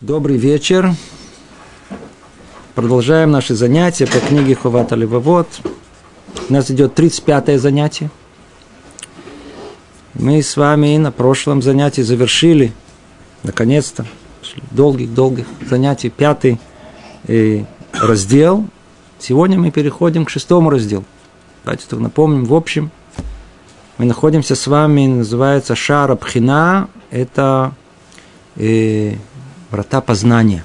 Добрый вечер. Продолжаем наши занятия по книге Хувата Левовод. У нас идет 35-е занятие. Мы с вами на прошлом занятии завершили, наконец-то, долгих-долгих занятий, пятый э, раздел. Сегодня мы переходим к шестому разделу. Давайте так напомним. В общем, мы находимся с вами, называется Шара Пхина. Это э, врата познания.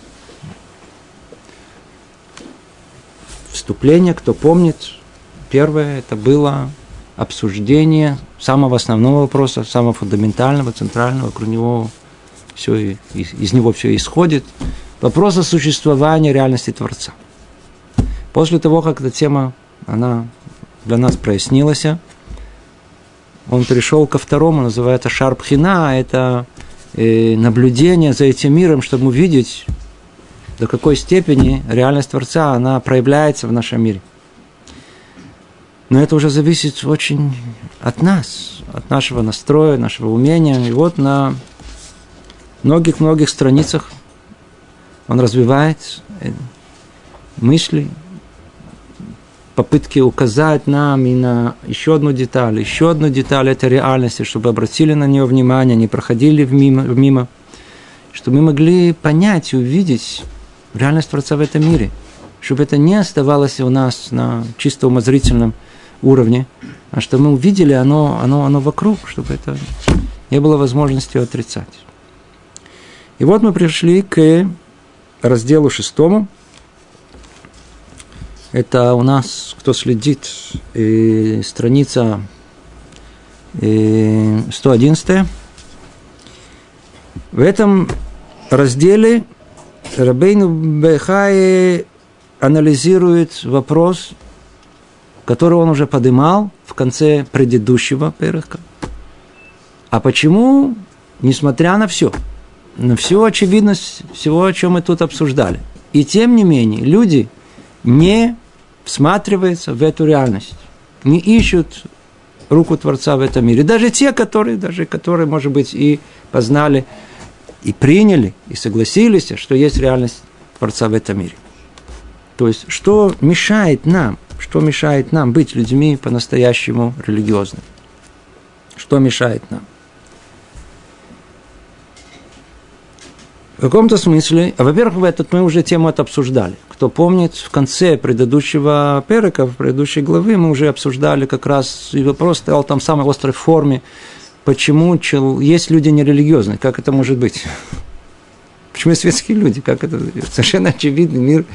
Вступление, кто помнит, первое это было обсуждение самого основного вопроса, самого фундаментального, центрального, вокруг него все, из, из него все исходит. Вопрос существования реальности Творца. После того, как эта тема, она для нас прояснилась, он перешел ко второму, называется Шарпхина, это э, наблюдение за этим миром, чтобы увидеть, до какой степени реальность Творца, она проявляется в нашем мире. Но это уже зависит очень от нас, от нашего настроя, нашего умения. И вот на многих-многих страницах он развивает э, мысли, попытки указать нам и на еще одну деталь, еще одну деталь этой реальности, чтобы обратили на нее внимание, не проходили мимо, мимо. Чтобы мы могли понять и увидеть реальность Творца в этом мире, чтобы это не оставалось у нас на чисто умозрительном уровне, а что мы увидели оно, оно, оно вокруг, чтобы это не было возможности отрицать. И вот мы пришли к разделу шестому – это у нас, кто следит, э, страница э, 111. В этом разделе Рабейну Бехай анализирует вопрос, который он уже поднимал в конце предыдущего переха. А почему, несмотря на все, на всю очевидность всего, о чем мы тут обсуждали, и тем не менее люди не всматривается в эту реальность, не ищут руку Творца в этом мире. Даже те, которые, даже которые, может быть, и познали, и приняли, и согласились, что есть реальность Творца в этом мире. То есть, что мешает нам, что мешает нам быть людьми по-настоящему религиозными? Что мешает нам? В каком-то смысле, а во-первых, в этот мы уже тему это обсуждали. Кто помнит, в конце предыдущего перека, в предыдущей главы мы уже обсуждали как раз, и вопрос стоял там в самой острой форме, почему есть люди нерелигиозные, как это может быть? Почему светские люди? Как это? Совершенно очевидный мир,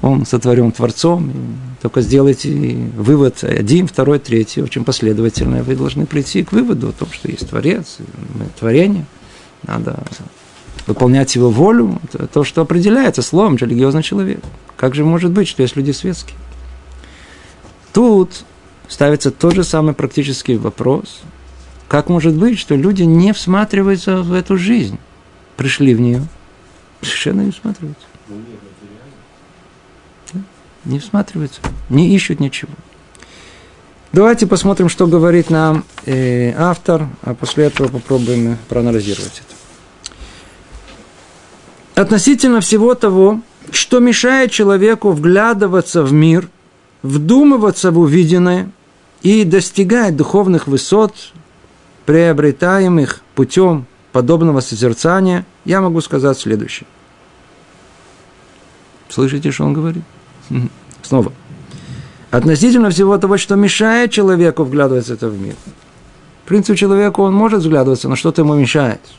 он сотворен Творцом. Только сделайте вывод один, второй, третий, очень последовательно. Вы должны прийти к выводу о том, что есть Творец, творение. Надо выполнять его волю, это то, что определяется словом религиозный человек. Как же может быть, что есть люди светские? Тут ставится тот же самый практический вопрос. Как может быть, что люди не всматриваются в эту жизнь? Пришли в нее, совершенно не всматриваются. Не всматриваются, не ищут ничего. Давайте посмотрим, что говорит нам э, автор, а после этого попробуем проанализировать это относительно всего того, что мешает человеку вглядываться в мир, вдумываться в увиденное и достигать духовных высот, приобретаемых путем подобного созерцания, я могу сказать следующее. Слышите, что он говорит? Снова. Относительно всего того, что мешает человеку вглядываться в мир. В принципе, человеку он может взглядываться, но что-то ему мешает –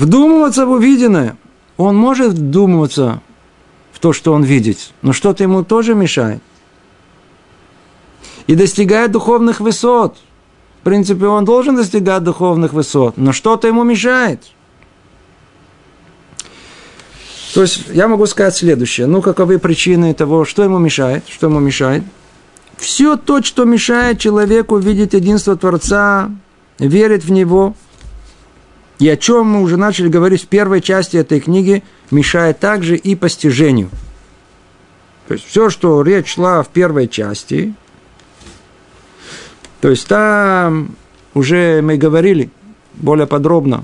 Вдумываться в увиденное. Он может вдумываться в то, что он видит, но что-то ему тоже мешает. И достигает духовных высот. В принципе, он должен достигать духовных высот, но что-то ему мешает. То есть я могу сказать следующее. Ну, каковы причины того, что ему мешает? Что ему мешает? Все то, что мешает человеку видеть единство Творца, верить в Него – и о чем мы уже начали говорить в первой части этой книги, мешает также и постижению. То есть все, что речь шла в первой части, то есть там уже мы говорили более подробно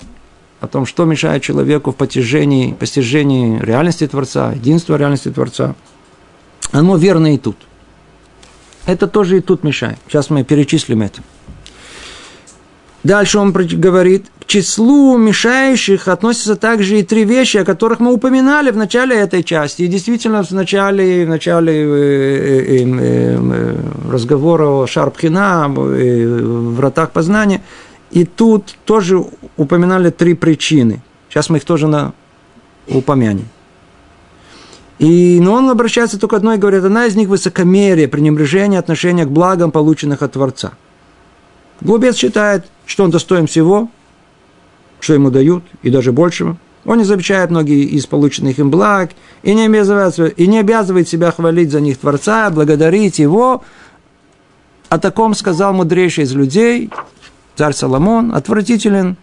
о том, что мешает человеку в постижении, постижении реальности Творца, единства реальности Творца, оно верно и тут. Это тоже и тут мешает. Сейчас мы перечислим это. Дальше он говорит, к числу мешающих относятся также и три вещи, о которых мы упоминали в начале этой части. И действительно, в начале, в начале разговора о Шарпхина, вратах познания, и тут тоже упоминали три причины. Сейчас мы их тоже на... упомянем. И, но он обращается только одной и говорит, одна из них высокомерие, пренебрежение отношения к благам, полученных от Творца. Глупец считает, что он достоин всего, что ему дают, и даже большего. Он не замечает многие из полученных им благ и не, обязывает, и не обязывает себя хвалить за них Творца, благодарить Его. О таком сказал мудрейший из людей, царь Соломон, отвратителен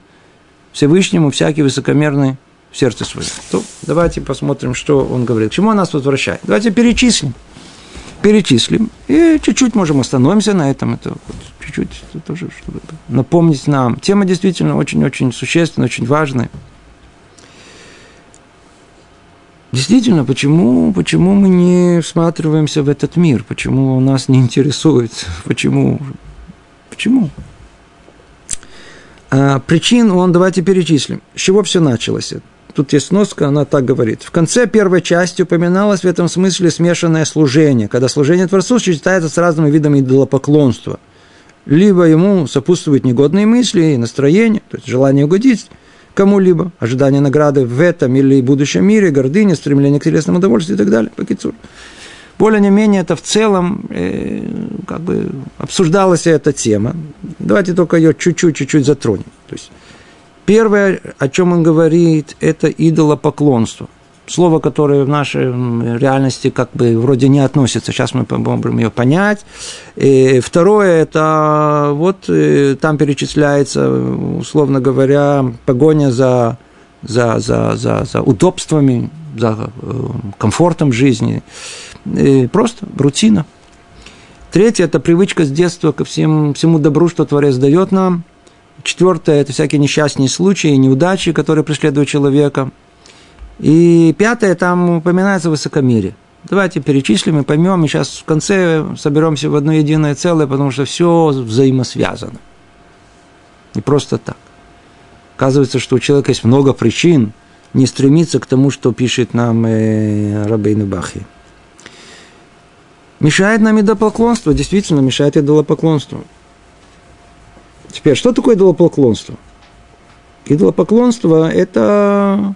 Всевышнему всякий высокомерный в сердце своем. То давайте посмотрим, что он говорит. К чему он нас возвращает? Давайте перечислим. Перечислим. И чуть-чуть можем остановимся на этом. Это чуть-чуть это тоже, чтобы напомнить нам. Тема действительно очень-очень существенная, очень важная. Действительно, почему, почему мы не всматриваемся в этот мир? Почему нас не интересует? Почему? Почему? А, причин он давайте перечислим. С чего все началось? Тут есть сноска, она так говорит. В конце первой части упоминалось в этом смысле смешанное служение, когда служение Творцу сочетается с разными видами идолопоклонства. Либо ему сопутствуют негодные мысли и настроения, то есть желание угодить кому-либо, ожидание награды в этом или будущем мире, гордыня, стремление к телесному удовольствию и так далее. Покицур более не менее это в целом э, как бы обсуждалась эта тема. Давайте только ее чуть-чуть, чуть-чуть затронем. То есть первое, о чем он говорит, это идолопоклонство. Слово, которое в нашей реальности как бы вроде не относится. Сейчас мы попробуем ее понять. И второе, это вот э, там перечисляется, условно говоря, погоня за, за, за, за, за удобствами, за э, комфортом жизни просто рутина. Третье – это привычка с детства ко всем, всему добру, что Творец дает нам. Четвертое – это всякие несчастные случаи, неудачи, которые преследуют человека. И пятое – там упоминается высокомерие. Давайте перечислим и поймем, и сейчас в конце соберемся в одно единое целое, потому что все взаимосвязано. Не просто так. Оказывается, что у человека есть много причин не стремиться к тому, что пишет нам э, Рабейн Бахи. Мешает нам идолопоклонство, действительно мешает идолопоклонство. Теперь, что такое идолопоклонство? Идолопоклонство – это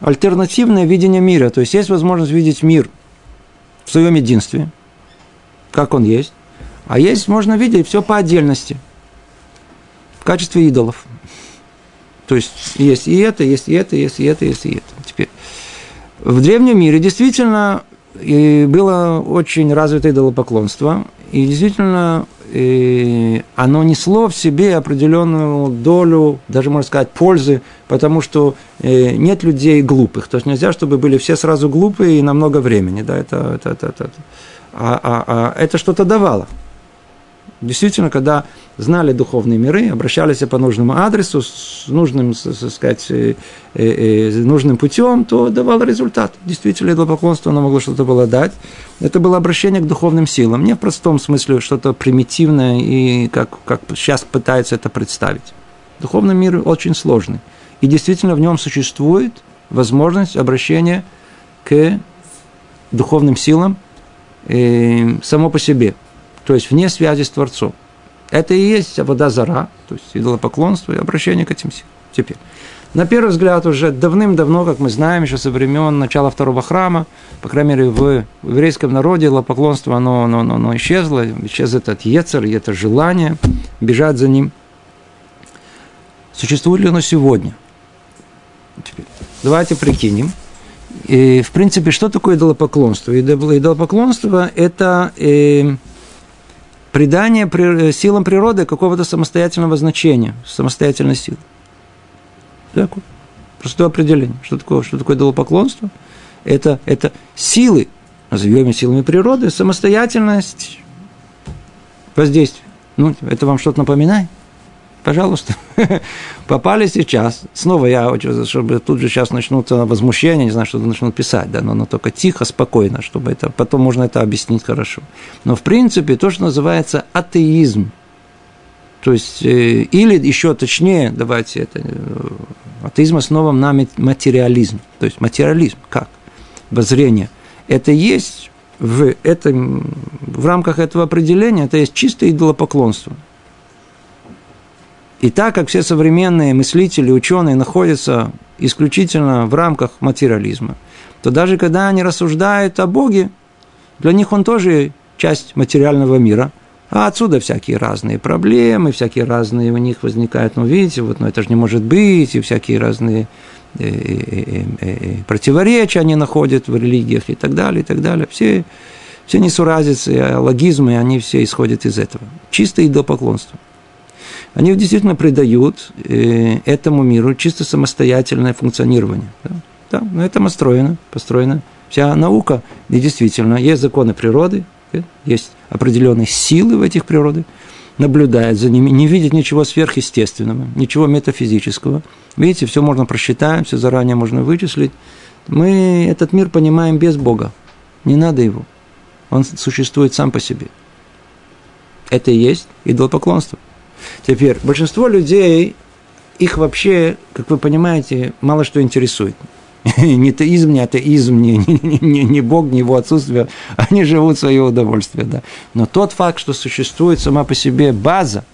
альтернативное видение мира. То есть, есть возможность видеть мир в своем единстве, как он есть, а есть можно видеть все по отдельности, в качестве идолов. То есть, есть и это, есть и это, есть и это, есть и это. Теперь, в древнем мире действительно было очень развито идолопоклонство, и действительно и оно несло в себе определенную долю, даже можно сказать, пользы, потому что э, нет людей глупых. То есть нельзя, чтобы были все сразу глупые и на много времени. Да, это, это, это, это. А, а, а это что-то давало. Действительно, когда знали духовные миры, обращались по нужному адресу, с нужным, так сказать, э, э, э, нужным путем, то давало результат. Действительно, это поклонство оно могло что-то было дать. Это было обращение к духовным силам. Не в простом смысле что-то примитивное и как, как сейчас пытаются это представить. Духовный мир очень сложный. И действительно в нем существует возможность обращения к духовным силам само по себе, то есть вне связи с Творцом. Это и есть вода зара, то есть идолопоклонство и обращение к этим силам. Теперь, на первый взгляд, уже давным-давно, как мы знаем, еще со времен начала второго храма, по крайней мере, в еврейском народе идолопоклонство, оно, оно, оно, оно исчезло, исчез этот ецер, и это желание бежать за ним. Существует ли оно сегодня? Теперь, давайте прикинем. И, в принципе, что такое идолопоклонство? Идолопоклонство – это э, придание э, силам природы какого-то самостоятельного значения, самостоятельной силы. Такое. Простое определение. Что такое, что такое идолопоклонство? Это, это силы, назовем силами природы, самостоятельность воздействия. Ну, это вам что-то напоминает? Пожалуйста, попали сейчас. Снова я хочу, чтобы тут же сейчас начнутся возмущения, не знаю, что начнут писать, да, но, но только тихо, спокойно, чтобы это, потом можно это объяснить хорошо. Но, в принципе, то, что называется атеизм, то есть, э, или еще точнее, давайте это, э, атеизм основан на материализм. То есть, материализм, как? Воззрение. Это есть в, этом, в рамках этого определения, это есть чистое идолопоклонство – и так как все современные мыслители, ученые находятся исключительно в рамках материализма, то даже когда они рассуждают о Боге, для них он тоже часть материального мира. А отсюда всякие разные проблемы, всякие разные у них возникают, ну, видите, вот, ну, это же не может быть, и всякие разные э, э, э, противоречия они находят в религиях и так далее, и так далее. Все, все несуразицы, логизмы, они все исходят из этого. Чисто идолопоклонство они действительно придают э, этому миру чисто самостоятельное функционирование. Да, да на этом построена, построена вся наука. И действительно, есть законы природы, есть определенные силы в этих природах, наблюдает за ними, не видит ничего сверхъестественного, ничего метафизического. Видите, все можно просчитать, все заранее можно вычислить. Мы этот мир понимаем без Бога. Не надо его. Он существует сам по себе. Это и есть идолопоклонство. Теперь, большинство людей, их вообще, как вы понимаете, мало что интересует. не теизм, не атеизм, не, не, не, не Бог, не его отсутствие. Они живут в свое удовольствие. Да. Но тот факт, что существует сама по себе база,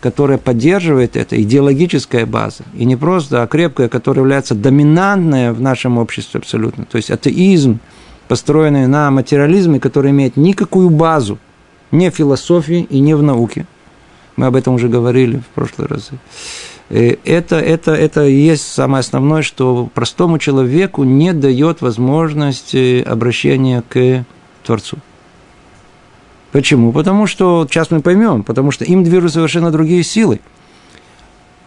которая поддерживает это, идеологическая база, и не просто, а крепкая, которая является доминантная в нашем обществе абсолютно. То есть атеизм, построенный на материализме, который имеет никакую базу, не в философии и не в науке – мы об этом уже говорили в прошлый раз. Э, это, это, это и есть самое основное, что простому человеку не дает возможности обращения к Творцу. Почему? Потому что, сейчас мы поймем, потому что им движут совершенно другие силы.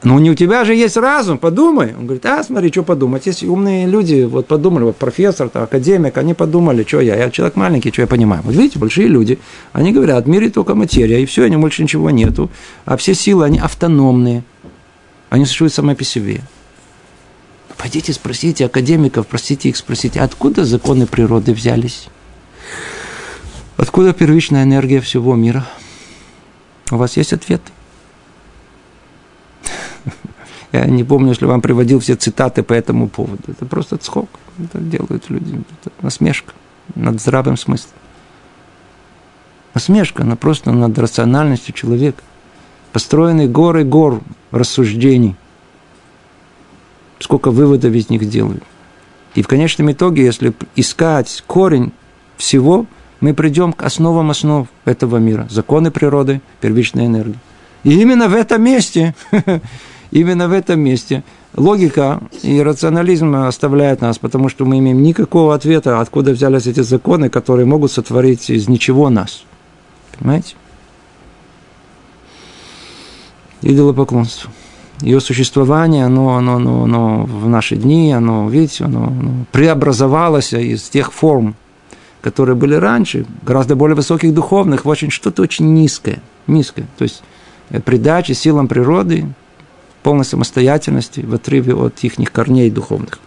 Ну, не у тебя же есть разум, подумай. Он говорит, а, смотри, что подумать. Есть умные люди, вот подумали, вот профессор, там, академик, они подумали, что я, я человек маленький, что я понимаю. Вот видите, большие люди, они говорят, в мире только материя, и все, они больше ничего нету. А все силы, они автономные. Они существуют сами по себе. Пойдите спросите академиков, простите их, спросите, откуда законы природы взялись? Откуда первичная энергия всего мира? У вас есть ответы? Я не помню, если вам приводил все цитаты по этому поводу. Это просто цхок. Это делают люди. Это насмешка над здравым смыслом. Насмешка, она просто над рациональностью человека. Построены горы гор рассуждений. Сколько выводов из них делают. И в конечном итоге, если искать корень всего, мы придем к основам основ этого мира. Законы природы, первичная энергия. И именно в этом месте именно в этом месте логика и рационализм оставляют нас, потому что мы имеем никакого ответа, откуда взялись эти законы, которые могут сотворить из ничего нас. Понимаете? Идолопоклонство. Ее существование, оно, оно, оно, оно в наши дни, оно, видите, оно, оно преобразовалось из тех форм, которые были раньше, гораздо более высоких духовных, в очень что-то очень низкое. Низкое. То есть э, придачи силам природы, полной самостоятельности в отрыве от их корней духовных.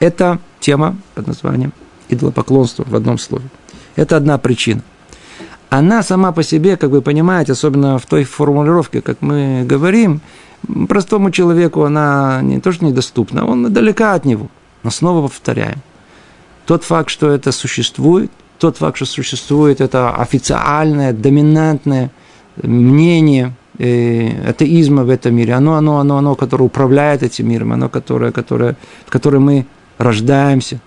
Это тема под названием идолопоклонство в одном слове. Это одна причина. Она сама по себе, как вы понимаете, особенно в той формулировке, как мы говорим, простому человеку она не то что недоступна, он далека от него. Но снова повторяем. Тот факт, что это существует, тот факт, что существует это официальное, доминантное мнение атеизма в этом мире, оно, оно, оно, оно, которое управляет этим миром, оно, которое, которое, в котором мы рождаемся,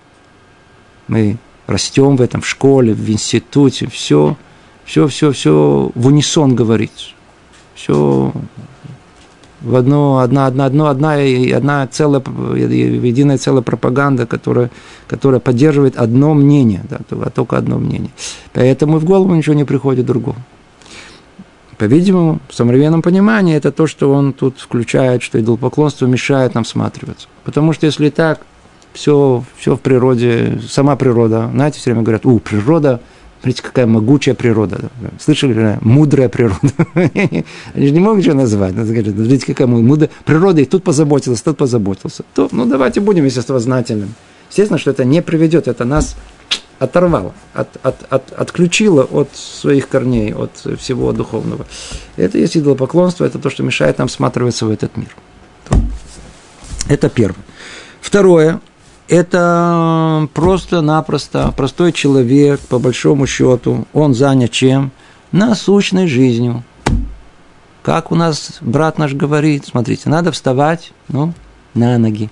мы растем в этом, в школе, в институте, все, все, все, все в унисон говорит, все в одно, одна, одна, одна, одна, одна целая, единая целая пропаганда, которая, которая поддерживает одно мнение, да, только одно мнение. Поэтому в голову ничего не приходит другого. По-видимому, в современном понимании это то, что он тут включает, что идолопоклонство мешает нам всматриваться. Потому что если так, все, все в природе, сама природа, знаете, все время говорят, у, природа Смотрите, какая могучая природа. Слышали? Мудрая природа. Они же не могут ничего назвать. Смотрите, какая мудрая природа. И тут позаботился, тут позаботился. То, ну, давайте будем естествознательным. Естественно, что это не приведет, это нас оторвало, от, от, от, отключило от своих корней, от всего духовного. Это есть идолопоклонство, это то, что мешает нам всматриваться в этот мир. Это первое. Второе, это просто-напросто простой человек, по большому счету, он занят чем? Насущной жизнью. Как у нас брат наш говорит, смотрите, надо вставать, ну, на ноги.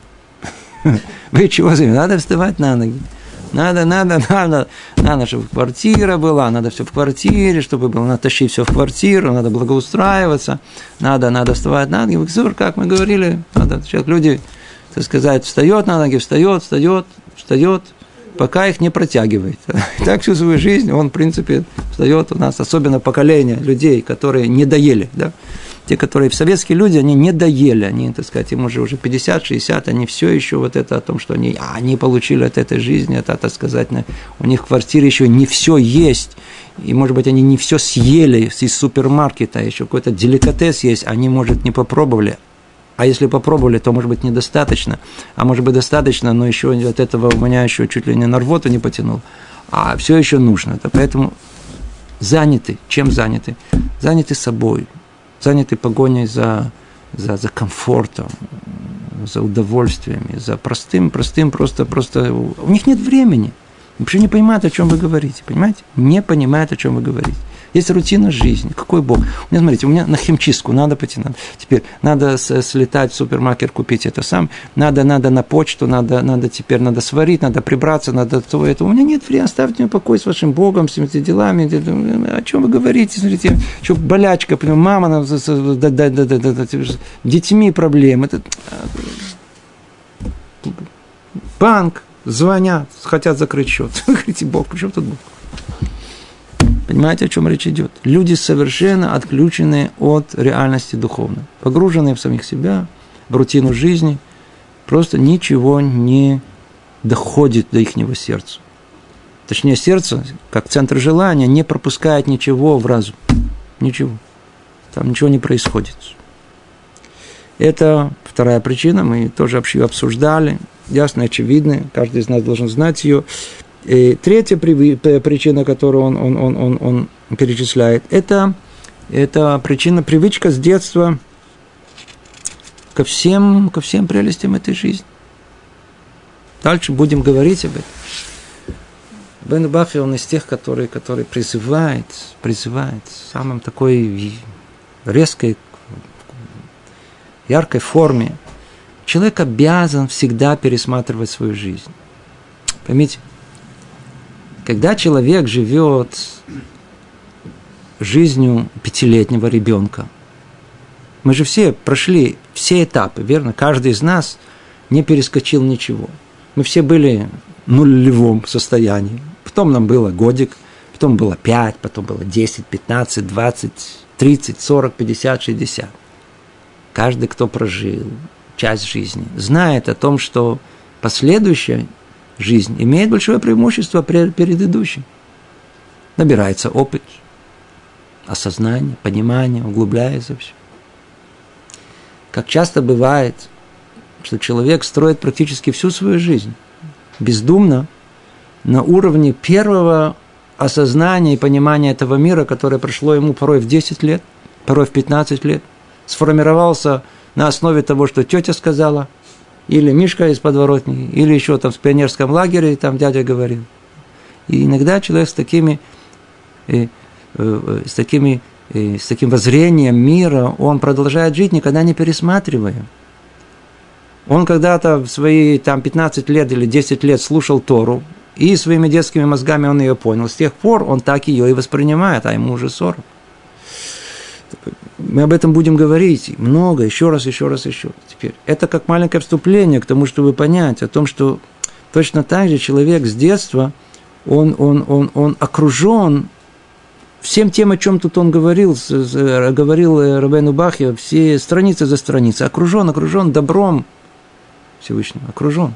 Вы чего Надо вставать на ноги. Надо, надо, надо, надо, чтобы квартира была, надо все в квартире, чтобы было, надо тащить все в квартиру, надо благоустраиваться, надо, надо вставать на ноги. Как мы говорили, надо, человек, люди так сказать, встает на ноги, встает, встает, встает, пока их не протягивает. И так всю свою жизнь он, в принципе, встает у нас, особенно поколение людей, которые не доели, да, те, которые советские люди, они не доели, они, так сказать, им уже, уже 50-60, они все еще вот это о том, что они, а, они получили от этой жизни, это, так сказать, у них в квартире еще не все есть, и, может быть, они не все съели из супермаркета, еще какой-то деликатес есть, они, может, не попробовали, а если попробовали, то, может быть, недостаточно. А может быть, достаточно, но еще от этого у меня еще чуть ли не на рвоту не потянул. А все еще нужно. Это поэтому заняты. Чем заняты? Заняты собой. Заняты погоней за, за, за комфортом, за удовольствиями, за простым, простым, просто, просто... У них нет времени. Вообще не понимают, о чем вы говорите, понимаете? Не понимают, о чем вы говорите. Есть рутина жизни. Какой Бог? У меня, смотрите, у меня на химчистку надо пойти. Надо. Теперь надо слетать в супермаркет, купить это сам. Надо, надо на почту, надо, надо теперь надо сварить, надо прибраться, надо то, это. У меня нет времени, оставьте меня покой с вашим Богом, с этими делами. О чем вы говорите? Смотрите, что болячка, мама, да, да, да, да, да, да, детьми проблемы. Это... Банк, звонят, хотят закрыть счет. Говорите, Бог, при чем тут Бог? Понимаете, о чем речь идет? Люди совершенно отключены от реальности духовной, погруженные в самих себя, в рутину жизни, просто ничего не доходит до их сердца. Точнее, сердце, как центр желания, не пропускает ничего в разум. Ничего. Там ничего не происходит. Это вторая причина, мы тоже обсуждали, ясно, очевидно, каждый из нас должен знать ее. И третья причина, которую он, он, он, он, он перечисляет, это, это причина привычка с детства ко всем, ко всем прелестям этой жизни. Дальше будем говорить об этом. Бен Баффи, он из тех, которые, которые призывает, призывает самым такой резкой, яркой форме. Человек обязан всегда пересматривать свою жизнь. Поймите, когда человек живет жизнью пятилетнего ребенка, мы же все прошли все этапы, верно? Каждый из нас не перескочил ничего. Мы все были в нулевом состоянии. Потом нам было годик, потом было пять, потом было десять, пятнадцать, двадцать, тридцать, сорок, пятьдесят, шестьдесят. Каждый, кто прожил часть жизни, знает о том, что последующее жизнь имеет большое преимущество перед предыдущим. Набирается опыт, осознание, понимание, углубляется все. Как часто бывает, что человек строит практически всю свою жизнь бездумно на уровне первого осознания и понимания этого мира, которое прошло ему порой в 10 лет, порой в 15 лет, сформировался на основе того, что тетя сказала, или Мишка из подворотни, или еще там в пионерском лагере, там дядя говорил. И иногда человек с такими, э, э, с такими, э, с таким воззрением мира, он продолжает жить, никогда не пересматривая. Он когда-то в свои там 15 лет или 10 лет слушал Тору, и своими детскими мозгами он ее понял. С тех пор он так ее и воспринимает, а ему уже 40. Мы об этом будем говорить много, еще раз, еще раз, еще теперь. Это как маленькое вступление к тому, чтобы понять о том, что точно так же человек с детства, он, он, он, он окружен всем тем, о чем тут он говорил, говорил э, Рабену Бахья, все страницы за страницей, окружен, окружен добром Всевышнего, окружен.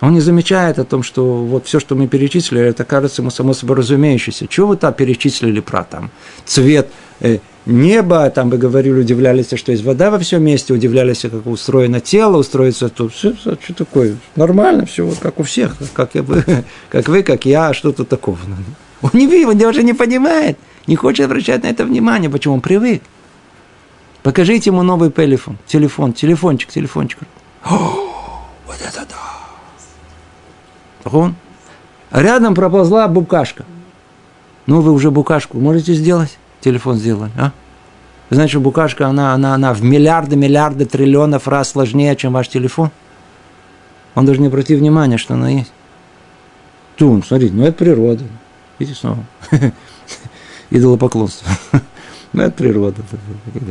Он не замечает о том, что вот все, что мы перечислили, это кажется ему само собой разумеющееся. Чего вы там перечислили про там цвет э, неба, там вы говорили, удивлялись, что есть вода во всем месте, удивлялись, как устроено тело, устроится то, все, все, что такое, нормально, все вот как у всех, как, я, как вы, как я, что тут такого. Он не видит, он даже не понимает, не хочет обращать на это внимание, почему он привык. Покажите ему новый телефон, телефон, телефончик, телефончик. О, вот это да! Он. Рядом проползла букашка. Ну, вы уже букашку можете сделать? Телефон сделали, а? Вы знаете, букашка, она, она, она в миллиарды, миллиарды, триллионов раз сложнее, чем ваш телефон. Он даже не обратит внимания, что она есть. Тун, смотрите, ну это природа. Видите, снова. Идолопоклонство. Ну, это природа.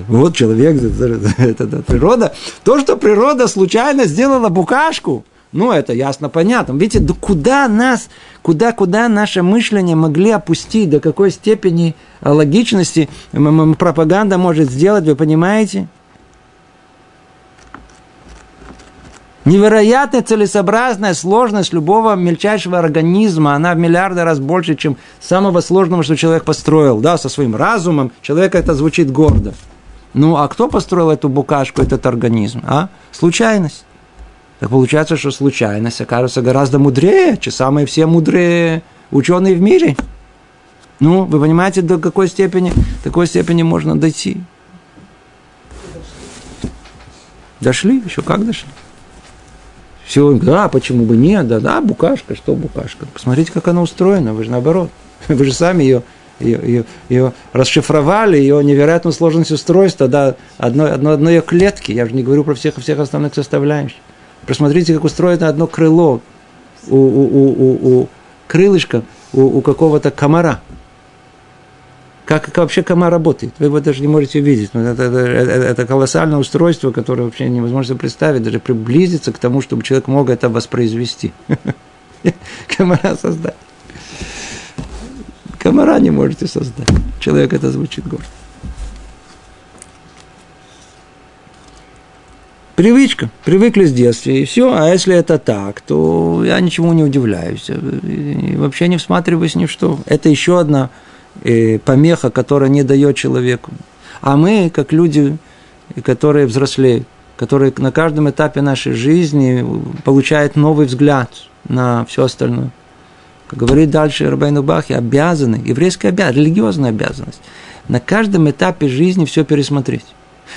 Вот человек, это природа. То, что природа случайно сделала букашку – ну, это ясно, понятно. Видите, да куда нас, куда, куда наше мышление могли опустить, до какой степени логичности пропаганда может сделать, вы понимаете? Невероятная целесообразная сложность любого мельчайшего организма, она в миллиарды раз больше, чем самого сложного, что человек построил, да, со своим разумом. Человек это звучит гордо. Ну, а кто построил эту букашку, этот организм? А? Случайность. Так получается, что случайность окажется гораздо мудрее, чем самые все мудрые ученые в мире. Ну, вы понимаете, до какой степени, до какой степени можно дойти? Дошли, еще как дошли. Все, да, почему бы нет, да, да, букашка, что букашка. Посмотрите, как она устроена, вы же наоборот. Вы же сами ее, ее, ее, ее расшифровали, ее невероятную сложность устройства, да, одной, одной, одной ее клетки, я же не говорю про всех, всех остальных составляющих. Посмотрите, как устроено одно крыло у, у, у, у, у крылышка у, у какого-то комара. Как, как вообще комар работает? Вы его даже не можете видеть. Это, это, это, это колоссальное устройство, которое вообще невозможно представить, даже приблизиться к тому, чтобы человек мог это воспроизвести. Комара создать. Комара не можете создать. Человек это звучит гордо. Привычка. Привыкли с детства, и все. А если это так, то я ничему не удивляюсь. И вообще не всматриваюсь ни в что. Это еще одна э, помеха, которая не дает человеку. А мы, как люди, которые взрослеют, которые на каждом этапе нашей жизни получают новый взгляд на все остальное. Как говорит дальше Рабайну Бахи, обязаны, еврейская обязанность, религиозная обязанность, на каждом этапе жизни все пересмотреть.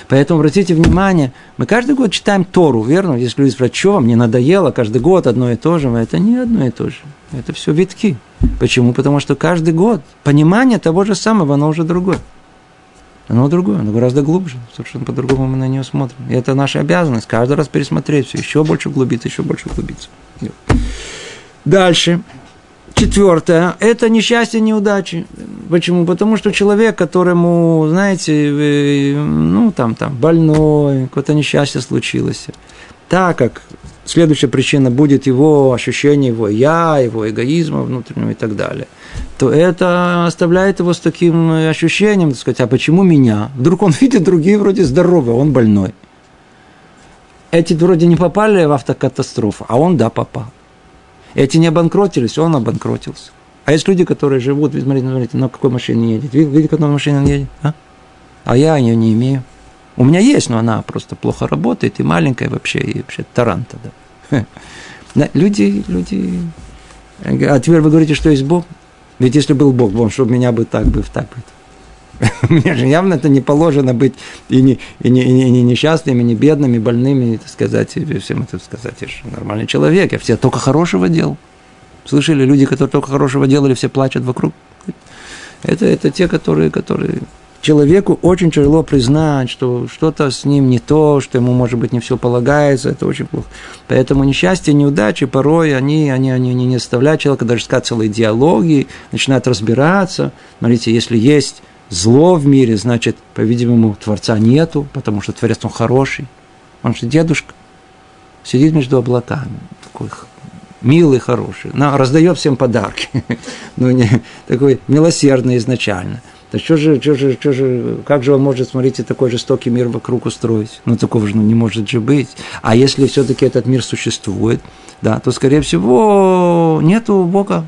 Поэтому обратите внимание, мы каждый год читаем Тору, верно? Если люди спрашивают, что вам не надоело каждый год одно и то же, это не одно и то же. Это все витки. Почему? Потому что каждый год понимание того же самого, оно уже другое. Оно другое, оно гораздо глубже. Совершенно по-другому мы на нее смотрим. И это наша обязанность каждый раз пересмотреть все, еще больше углубиться, еще больше углубиться. Дальше. Четвертое – это несчастье, неудачи. Почему? Потому что человек, которому, знаете, ну, там, там, больной, какое-то несчастье случилось, так как следующая причина будет его ощущение его я, его эгоизма внутреннего и так далее, то это оставляет его с таким ощущением, так сказать, а почему меня? Вдруг он видит другие вроде здоровые, он больной. Эти вроде не попали в автокатастрофу, а он да попал. Эти не обанкротились, он обанкротился. А есть люди, которые живут, смотрите, смотрите, на какой машине едет. Видите, какой машине он едет? А? а я ее не имею. У меня есть, но она просто плохо работает и маленькая вообще, и вообще таранта. Да. Люди, люди... А теперь вы говорите, что есть Бог? Ведь если был Бог, он чтобы меня бы так бы, так бы. Мне же явно это не положено быть и не, и не, и не, и не несчастными, и не бедными, и больными, так сказать, и всем это сказать, я же нормальный человек, я все только хорошего делал. Слышали, люди, которые только хорошего делали, все плачут вокруг. Это, это те, которые, которые человеку очень тяжело признать, что что-то с ним не то, что ему, может быть, не все полагается, это очень плохо. Поэтому несчастье, неудачи порой, они, они, они, они не оставляют человека даже сказать целые диалоги, начинают разбираться. Смотрите, если есть зло в мире, значит, по-видимому, Творца нету, потому что Творец, он хороший. Он же дедушка. Сидит между облаками, такой милый, хороший, на, раздает всем подарки. ну, не, такой милосердный изначально. Да что же, что же, что же, как же он может, смотрите, такой жестокий мир вокруг устроить? Ну, такого же ну, не может же быть. А если все-таки этот мир существует, да, то, скорее всего, нету Бога.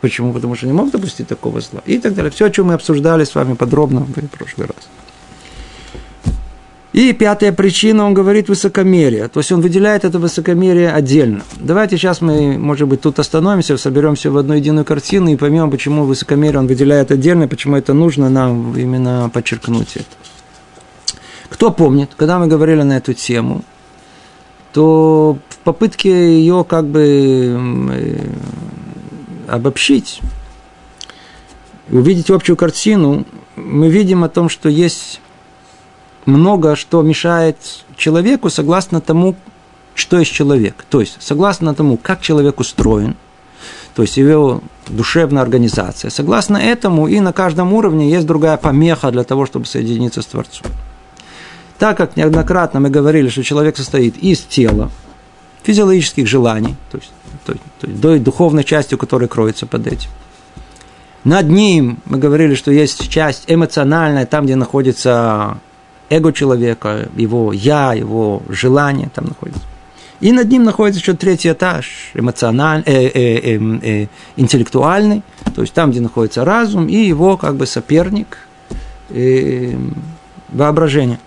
Почему? Потому что не мог допустить такого зла. И так далее. Все, о чем мы обсуждали с вами подробно в прошлый раз. И пятая причина, он говорит высокомерие. То есть он выделяет это высокомерие отдельно. Давайте сейчас мы, может быть, тут остановимся, соберемся в одну единую картину и поймем, почему высокомерие он выделяет отдельно, почему это нужно нам именно подчеркнуть это. Кто помнит, когда мы говорили на эту тему, то в попытке ее как бы э, обобщить, увидеть общую картину, мы видим о том, что есть много что мешает человеку согласно тому, что есть человек. То есть, согласно тому, как человек устроен, то есть его душевная организация. Согласно этому и на каждом уровне есть другая помеха для того, чтобы соединиться с Творцом. Так как неоднократно мы говорили, что человек состоит из тела, физиологических желаний, то есть, то, то есть до духовной части, которая кроется под этим. Над ним мы говорили, что есть часть эмоциональная, там, где находится эго человека, его я, его желание там находится. И над ним находится еще третий этаж, эмоциональный, э, э, э, э, интеллектуальный, то есть там, где находится разум, и его как бы соперник, э, воображение.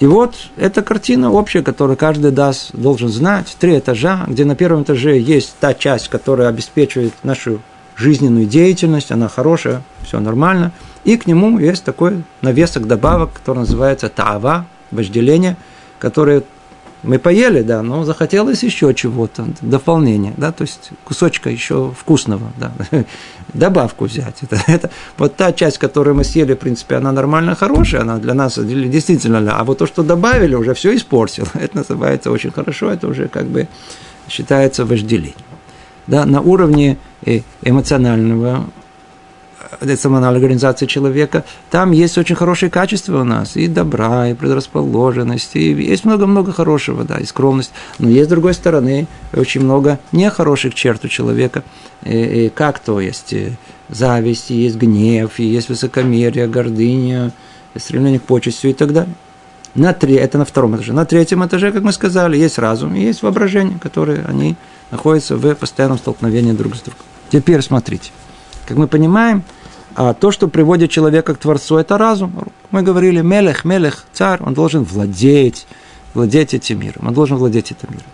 И вот эта картина общая, которую каждый даст, должен знать. Три этажа, где на первом этаже есть та часть, которая обеспечивает нашу жизненную деятельность, она хорошая, все нормально – и к нему есть такой навесок добавок, который называется тава, вожделение, которое мы поели, да, но захотелось еще чего-то, дополнения, да, то есть кусочка еще вкусного, да, добавку взять. Это, это вот та часть, которую мы съели, в принципе, она нормально хорошая, она для нас действительно, а вот то, что добавили, уже все испортило. Это называется очень хорошо, это уже как бы считается вожделением. Да, на уровне э, эмоционального самоанализ организации человека, там есть очень хорошие качества у нас, и добра, и предрасположенность, и есть много-много хорошего, да, и скромность. Но есть, с другой стороны, очень много нехороших черт у человека, и, и как то есть э, зависть, есть гнев, и есть высокомерие, гордыня, стремление к почести и так далее. На три, это на втором этаже. На третьем этаже, как мы сказали, есть разум и есть воображение, которые они находятся в постоянном столкновении друг с другом. Теперь смотрите. Как мы понимаем, а то, что приводит человека к Творцу, это разум. Мы говорили, мелех, мелех, царь, он должен владеть, владеть этим миром, он должен владеть этим миром.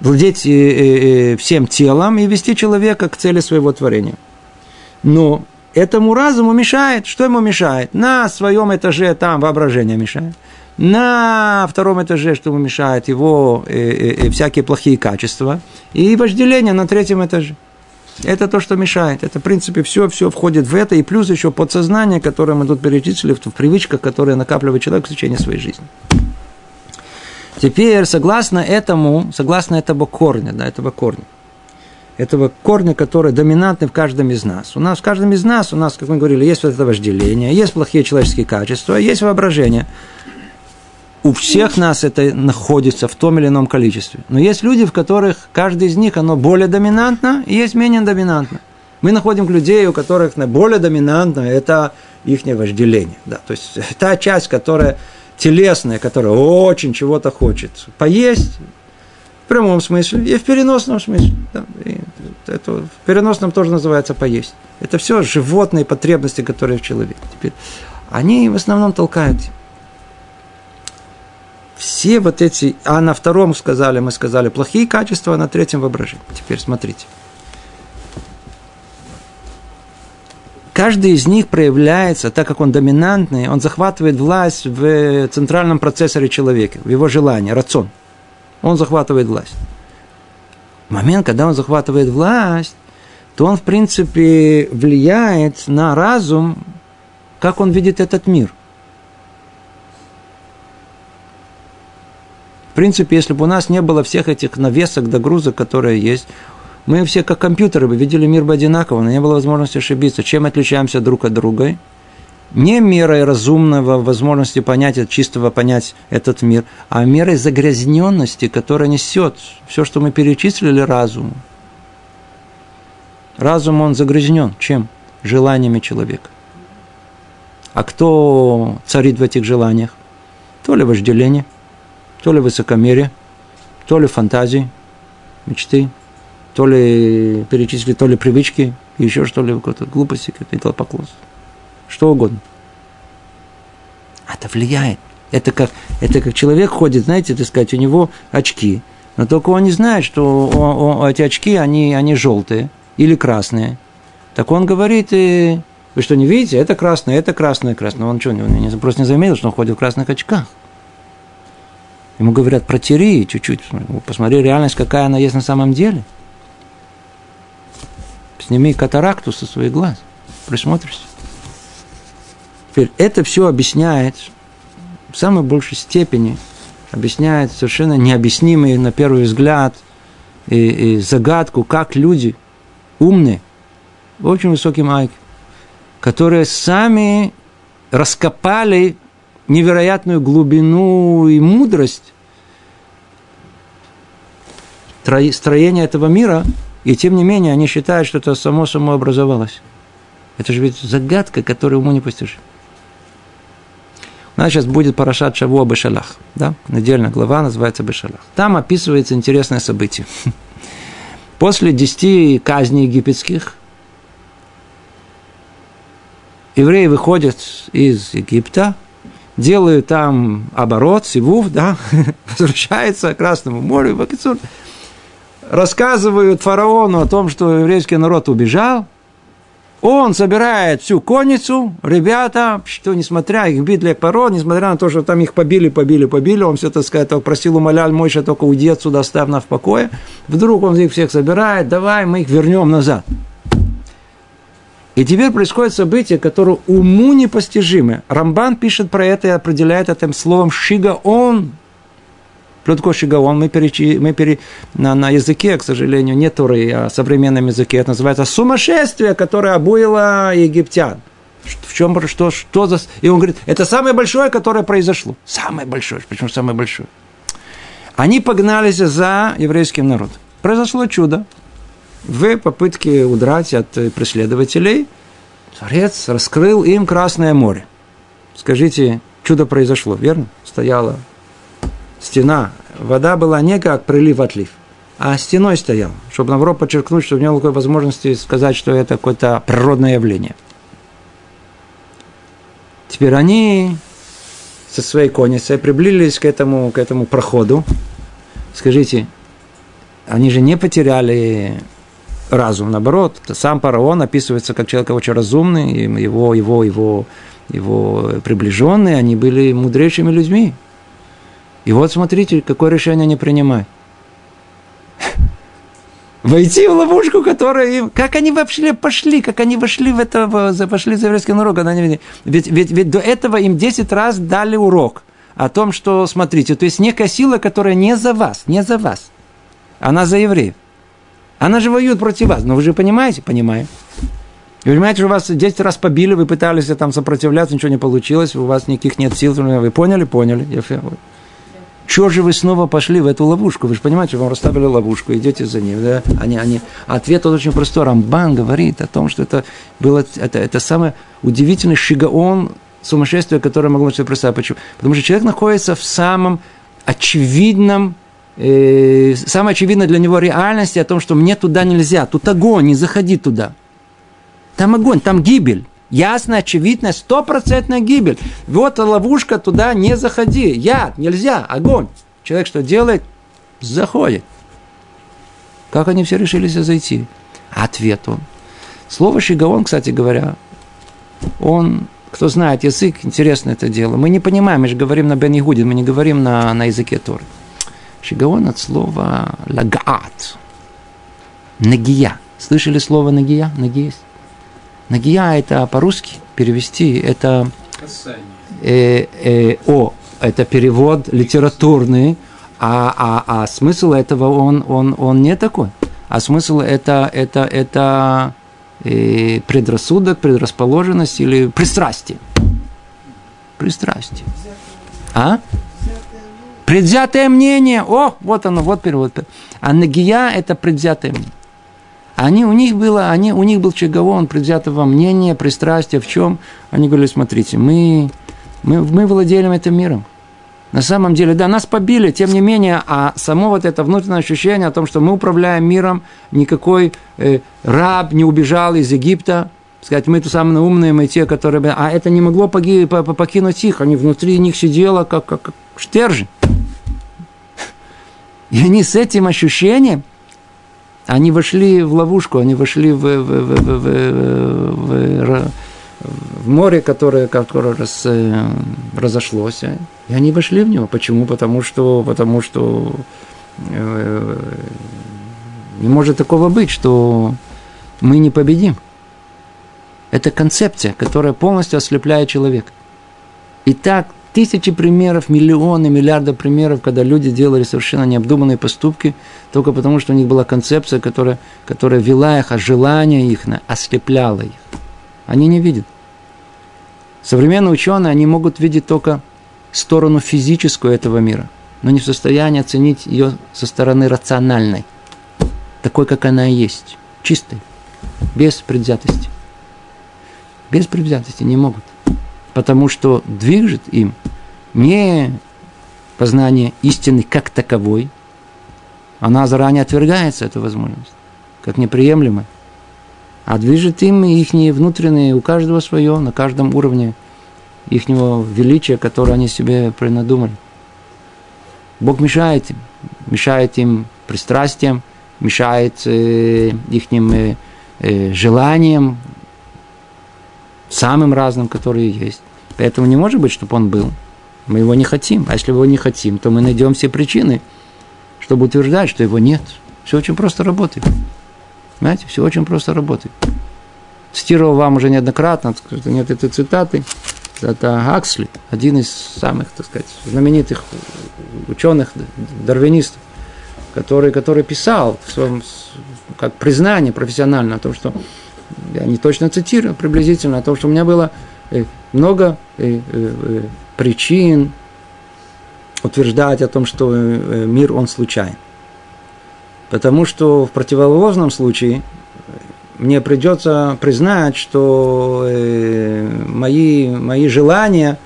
Владеть э, э, э, всем телом и вести человека к цели своего творения. Но этому разуму мешает. Что ему мешает? На своем этаже там воображение мешает. На втором этаже, что ему мешает, его э, э, всякие плохие качества. И вожделение на третьем этаже. Это то, что мешает. Это, в принципе, все, все входит в это. И плюс еще подсознание, которое мы тут перечислили, в привычках, которые накапливает человек в течение своей жизни. Теперь, согласно этому, согласно этого корня, да, этого корня, этого корня, который доминантный в каждом из нас. У нас в каждом из нас, у нас, как мы говорили, есть вот это вожделение, есть плохие человеческие качества, есть воображение у всех нас это находится в том или ином количестве. Но есть люди, в которых каждый из них, оно более доминантно, и есть менее доминантно. Мы находим людей, у которых более доминантно, это их вожделение. Да. То есть та часть, которая телесная, которая очень чего-то хочет. Поесть в прямом смысле и в переносном смысле. Да. Это в переносном тоже называется поесть. Это все животные потребности, которые в человеке. Теперь они в основном толкают все вот эти, а на втором сказали, мы сказали плохие качества, а на третьем воображение. Теперь смотрите. Каждый из них проявляется, так как он доминантный, он захватывает власть в центральном процессоре человека, в его желании, рацион. Он захватывает власть. В момент, когда он захватывает власть, то он, в принципе, влияет на разум, как он видит этот мир – В принципе, если бы у нас не было всех этих навесок, догрузок, которые есть, мы все как компьютеры бы видели мир бы одинаково, но не было возможности ошибиться. Чем отличаемся друг от друга? Не мерой разумного возможности понять, чистого понять этот мир, а мерой загрязненности, которая несет все, что мы перечислили разуму. Разум, он загрязнен. Чем? желаниями человека. А кто царит в этих желаниях? То ли вожделение, то ли высокомерие, то ли фантазии, мечты, то ли перечислить, то ли привычки, еще что ли, какой-то глупости, какой-то поклонство. Что угодно. Это влияет. Это как, это как человек ходит, знаете, так сказать, у него очки, но только он не знает, что он, он, эти очки, они, они желтые или красные. Так он говорит, и, вы что, не видите? Это красное, это красное, красное. Он что, не, просто не заметил, что он ходит в красных очках. Ему говорят, протери чуть-чуть, посмотри реальность, какая она есть на самом деле. Сними катаракту со своих глаз, присмотришься. Теперь это все объясняет в самой большей степени, объясняет совершенно необъяснимый на первый взгляд и, и загадку, как люди умные, очень высоким IQ, которые сами раскопали невероятную глубину и мудрость строения этого мира, и тем не менее они считают, что это само само образовалось. Это же ведь загадка, которая уму не постижима. У нас сейчас будет Парашат Шавуа Бешалах. Да? Недельная глава называется Бешалах. Там описывается интересное событие. После десяти казней египетских евреи выходят из Египта, делают там оборот, сивув, да, возвращаются к Красному морю, в Акицур, рассказывают фараону о том, что еврейский народ убежал, он собирает всю конницу, ребята, что несмотря их битли пород, несмотря на то, что там их побили, побили, побили, он все, так сказать, просил, умолял Мойша, только уйди отсюда, оставь нас в покое. Вдруг он их всех собирает, давай мы их вернем назад. И теперь происходит событие, которое уму непостижимое. Рамбан пишет про это и определяет этим словом «шигаон». Что такое шигаон? Мы, перечи, мы пере, на, на языке, к сожалению, не туры, а современном языке. Это называется сумасшествие, которое обуило египтян. В чем, что, что за... И он говорит, это самое большое, которое произошло. Самое большое. Почему самое большое? Они погнались за еврейским народом. Произошло чудо в попытке удрать от преследователей, Творец раскрыл им Красное море. Скажите, чудо произошло, верно? Стояла стена. Вода была не как прилив-отлив, а стеной стоял, чтобы наоборот подчеркнуть, что у него такой возможности сказать, что это какое-то природное явление. Теперь они со своей конницей приблизились к этому, к этому проходу. Скажите, они же не потеряли разум. Наоборот, сам фараон описывается как человек очень разумный, и его, его, его, его приближенные, они были мудрейшими людьми. И вот смотрите, какое решение они принимают. Войти в ловушку, которая им... Как они вообще пошли, как они вошли в это, пошли за еврейский народ. Ведь, ведь, ведь до этого им 10 раз дали урок о том, что, смотрите, то есть некая сила, которая не за вас, не за вас, она за евреев. Она же воюет против вас. Но вы же понимаете? Понимаю. Вы понимаете, что вас 10 раз побили, вы пытались там сопротивляться, ничего не получилось, у вас никаких нет сил. Вы поняли? Поняли. Чего же вы снова пошли в эту ловушку? Вы же понимаете, вам расставили ловушку, идете за ним. Да? Они, они... Ответ очень простой. Рамбан говорит о том, что это было это, это самое удивительное шигаон сумасшествие, которое могло себе представить. Почему? Потому что человек находится в самом очевидном э, самое очевидное для него реальности о том, что мне туда нельзя, тут огонь, не заходи туда. Там огонь, там гибель. Ясная, очевидная, стопроцентная гибель. Вот ловушка, туда не заходи. Яд, нельзя, огонь. Человек что делает? Заходит. Как они все решились зайти? Ответ он. Слово «шигаон», кстати говоря, он, кто знает язык, интересно это дело. Мы не понимаем, мы же говорим на Бен Игудин, мы не говорим на, на языке Торы. Шигаон от слова лагаат. Нагия. Слышали слово нагия? Нагия есть? Нагия это по-русски перевести, это э, э, о, это перевод литературный, а, а, а смысл этого он, он, он не такой. А смысл это, это, это э, предрасудок, предрасположенность или пристрастие. Пристрастие. А? Предвзятое мнение. О, вот оно, вот перевод. А нагия – это предвзятое мнение. Они, у них было, они, у них был чеговон, предвзятого мнения, пристрастия в чем? Они говорили, смотрите, мы, мы, мы владеем этим миром. На самом деле, да, нас побили, тем не менее, а само вот это внутреннее ощущение о том, что мы управляем миром, никакой э, раб не убежал из Египта, сказать, мы тут самые умные, мы те, которые... А это не могло погиб, покинуть их, они внутри них сидело, как, как, как штержи. И они с этим ощущением, они вошли в ловушку, они вошли в, в, в, в, в, в, в море, которое, которое раз, э, разошлось, и они вошли в него. Почему? Потому что, потому что э, не может такого быть, что мы не победим. Это концепция, которая полностью ослепляет человека. И так тысячи примеров, миллионы, миллиарды примеров, когда люди делали совершенно необдуманные поступки, только потому, что у них была концепция, которая, которая вела их, а желание их ослепляло их. Они не видят. Современные ученые, они могут видеть только сторону физическую этого мира, но не в состоянии оценить ее со стороны рациональной, такой, как она есть, чистой, без предвзятости без предвзятости не могут. Потому что движет им не познание истины как таковой, она заранее отвергается, эта возможность, как неприемлемая. А движет им их внутренние, у каждого свое, на каждом уровне их величия, которое они себе принадумали. Бог мешает им, мешает им пристрастиям, мешает э, их э, э, желаниям, самым разным, которые есть. Поэтому не может быть, чтобы он был. Мы его не хотим. А если его не хотим, то мы найдем все причины, чтобы утверждать, что его нет. Все очень просто работает. Понимаете, все очень просто работает. Цитировал вам уже неоднократно, что нет этой цитаты. Это Аксли, один из самых, так сказать, знаменитых ученых, дарвинистов, который, который писал в своем, как признание профессионально о том, что я не точно цитирую, приблизительно, о том, что у меня было э, много э, э, причин утверждать о том, что мир, он случайен. Потому что в противоположном случае мне придется признать, что мои, мои желания,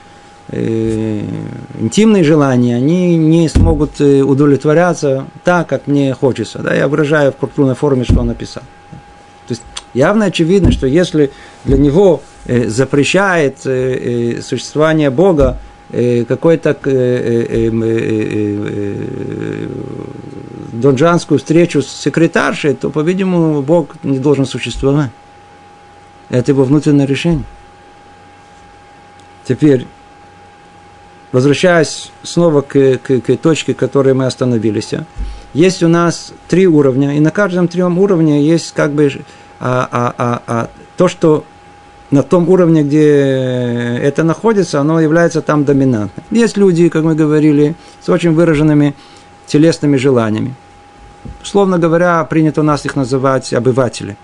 интимные желания, они не смогут удовлетворяться так, как мне хочется. Да? Я выражаю в культурной форме, что он написал. Явно очевидно, что если для него э, запрещает э, э, существование Бога какой-то донжанскую встречу с секретаршей, то, по-видимому, Бог не должен существовать. Это его внутреннее решение. Теперь, возвращаясь снова к, к, к точке, к которой мы остановились, есть у нас три уровня, и на каждом трем уровне есть как бы а, а, а, а то, что на том уровне, где это находится, оно является там доминантным. Есть люди, как мы говорили, с очень выраженными телесными желаниями. Словно говоря, принято у нас их называть обыватели.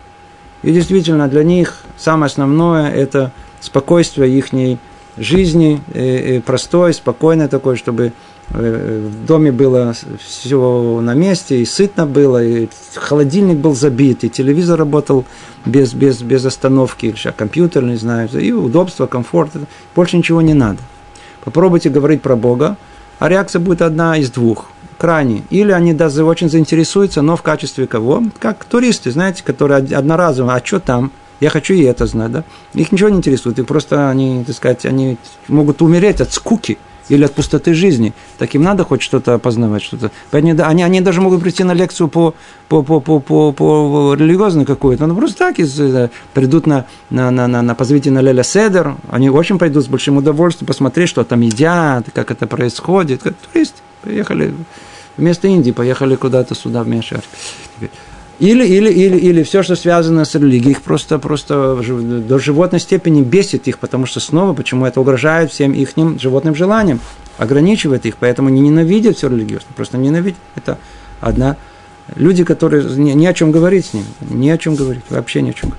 И действительно, для них самое основное – это спокойствие их жизни, э, э, простой, спокойной такой, чтобы в доме было все на месте, и сытно было, и холодильник был забит, и телевизор работал без, без, без остановки, или компьютер, не знаю, и удобство, комфорт, больше ничего не надо. Попробуйте говорить про Бога, а реакция будет одна из двух крайне. Или они даже очень заинтересуются, но в качестве кого? Как туристы, знаете, которые одноразово, а что там? Я хочу и это знать, да? Их ничего не интересует, и просто они, так сказать, они могут умереть от скуки – или от пустоты жизни. Так им надо хоть что-то опознавать, что-то. Они, они, даже могут прийти на лекцию по, по, по, по, по, по религиозной какой-то, ну просто так из, э, придут на, на, на, на, на позовите на Леля Седер, они очень пойдут с большим удовольствием посмотреть, что там едят, как это происходит. Как туристы поехали вместо Индии, поехали куда-то сюда, в Мешар. Или, или, или, или все, что связано с религией, их просто, просто до животной степени бесит их, потому что снова, почему это угрожает всем их животным желаниям, ограничивает их, поэтому не ненавидят все религиозно, просто ненавидят. Это одна. Люди, которые ни, ни о чем говорить с ним, ни о чем говорить, вообще ни о чем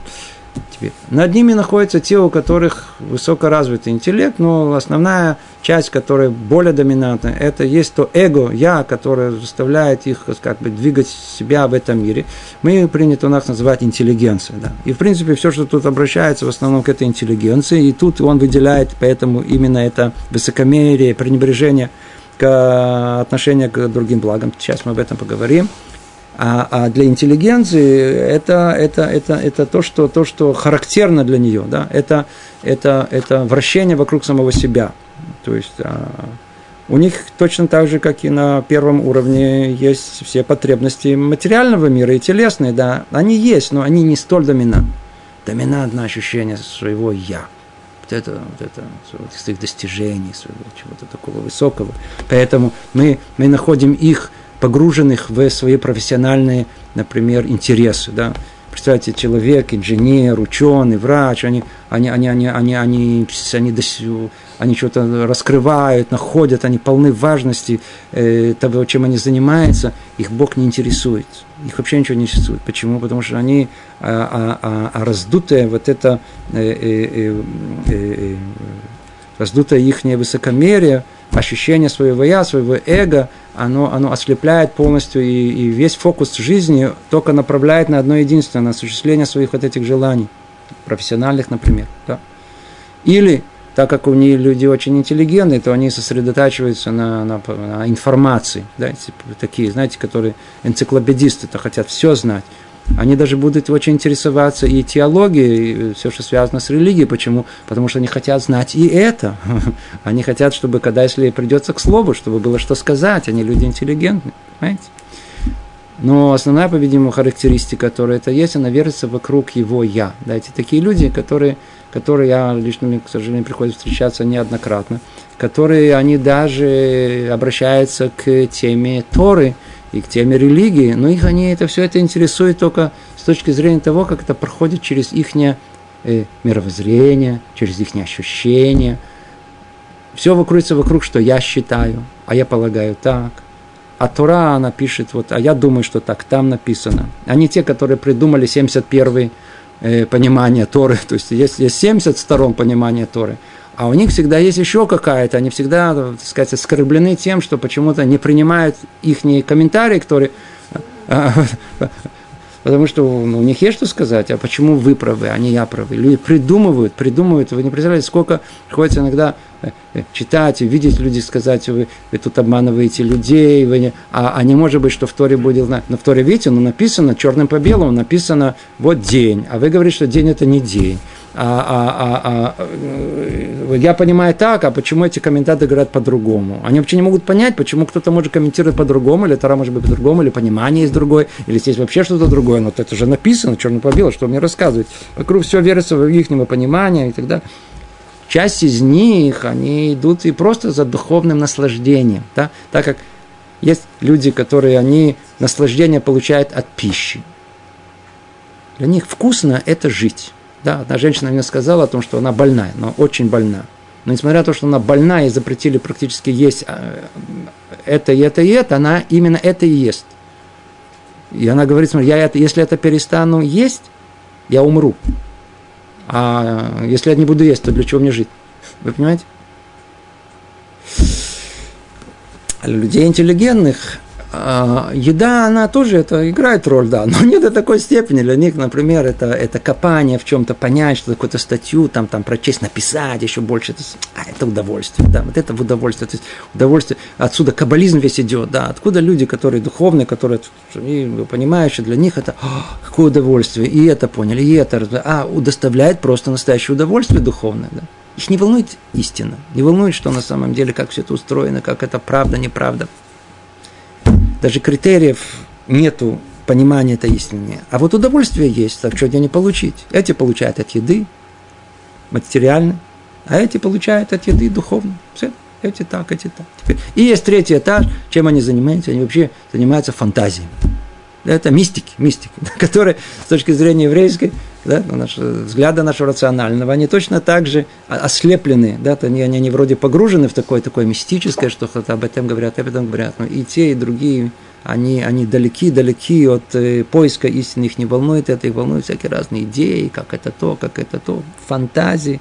Теперь. Над ними находятся те, у которых высокоразвитый интеллект, но основная часть, которая более доминантна, это есть то эго, я, которое заставляет их как бы двигать себя в этом мире. Мы принято у нас называть интеллигенцией. Да. И, в принципе, все, что тут обращается в основном к этой интеллигенции, и тут он выделяет поэтому именно это высокомерие, пренебрежение к отношению к другим благам. Сейчас мы об этом поговорим. А, а для интеллигенции это, это, это, это то, что, то, что характерно для нее. Да? Это, это, это вращение вокруг самого себя. То есть а, у них точно так же, как и на первом уровне, есть все потребности материального мира и телесные. Да? Они есть, но они не столь доминантны. Доминантное ощущение своего «я» вот это, вот это, своих достижений, своего чего-то такого высокого. Поэтому мы, мы находим их погруженных в свои профессиональные, например, интересы. Да? Представьте, человек, инженер, ученый, врач, они, они, они, они, они, они, они, они, они что-то раскрывают, находят, они полны важности э, того, чем они занимаются, их Бог не интересует. Их вообще ничего не интересует. Почему? Потому что они а, а, а, а раздутое вот это э, э, э, э, э раздутое их высокомерие – ощущение своего я, своего эго, оно, оно ослепляет полностью, и, и весь фокус жизни только направляет на одно единственное, на осуществление своих вот этих желаний, профессиональных, например. Да? Или, так как у них люди очень интеллигентные, то они сосредотачиваются на, на, на информации, да, такие, знаете, которые энциклопедисты, то хотят все знать. Они даже будут очень интересоваться и теологией, и все, что связано с религией. Почему? Потому что они хотят знать и это. Они хотят, чтобы, когда если придется к слову, чтобы было что сказать. Они люди интеллигентные. Понимаете? Но основная, по-видимому, характеристика, которая это есть, она вертится вокруг его «я». Да, эти такие люди, которые, которые я лично, мне, к сожалению, приходится встречаться неоднократно, которые, они даже обращаются к теме Торы – и к теме религии, но их они это все это интересует только с точки зрения того, как это проходит через их э, мировоззрение, через их ощущения. Все вокругится вокруг, что я считаю, а я полагаю так. А Тора, она пишет, вот, а я думаю, что так, там написано. Они те, которые придумали 71-й э, понимание Торы, то есть есть, есть 70 сторон понимания Торы – а у них всегда есть еще какая-то, они всегда, так сказать, оскорблены тем, что почему-то не принимают их комментарии, которые... А, потому что ну, у них есть что сказать, а почему вы правы, а не я правы. Люди придумывают, придумывают. Вы не представляете, сколько приходится иногда э, э, читать, видеть людей, сказать, вы, вы тут обманываете людей, вы не... А, а не может быть, что в Торе будет... На в Торе, видите, ну, написано черным по белому, написано вот день, а вы говорите, что день это не день а, а, а, а, я понимаю так, а почему эти комментаторы говорят по-другому? Они вообще не могут понять, почему кто-то может комментировать по-другому, или Тара может быть по-другому, или понимание есть другое, или здесь вообще что-то другое, но это же написано, черно по белому, что мне рассказывать. Вокруг все верится в их понимания и так далее. Часть из них, они идут и просто за духовным наслаждением, да? так как есть люди, которые они наслаждение получают от пищи. Для них вкусно – это жить. Да, одна женщина мне сказала о том, что она больная, но очень больна. Но несмотря на то, что она больна и запретили практически есть а, это и это и это, она именно это и ест. И она говорит, смотри, я это, если это перестану есть, я умру. А если я не буду есть, то для чего мне жить? Вы понимаете? Людей интеллигентных еда, она тоже это играет роль, да, но не до такой степени. Для них, например, это, это копание в чем-то, понять, что какую-то статью там, там прочесть, написать еще больше. Это, а, это удовольствие, да, вот это в удовольствие. То есть удовольствие, отсюда каббализм весь идет, да, откуда люди, которые духовные, которые, понимающие, для них это какое удовольствие, и это поняли, и это, а, доставляет просто настоящее удовольствие духовное, да. Их не волнует истина, не волнует, что на самом деле, как все это устроено, как это правда, неправда даже критериев нету понимания этой истины. А вот удовольствие есть, так что не получить. Эти получают от еды, материально, а эти получают от еды духовно. Все. Эти так, эти так. Теперь. И есть третий этаж, чем они занимаются? Они вообще занимаются фантазией. Это мистики, мистики, которые с точки зрения еврейской, да, наш, взгляда нашего рационального, они точно так же ослеплены, да, они, они, они вроде погружены в такое, такое мистическое, что об этом говорят, об этом говорят, но и те, и другие, они, они далеки, далеки от э, поиска истины, их не волнует это, их волнуют всякие разные идеи, как это то, как это то, фантазии.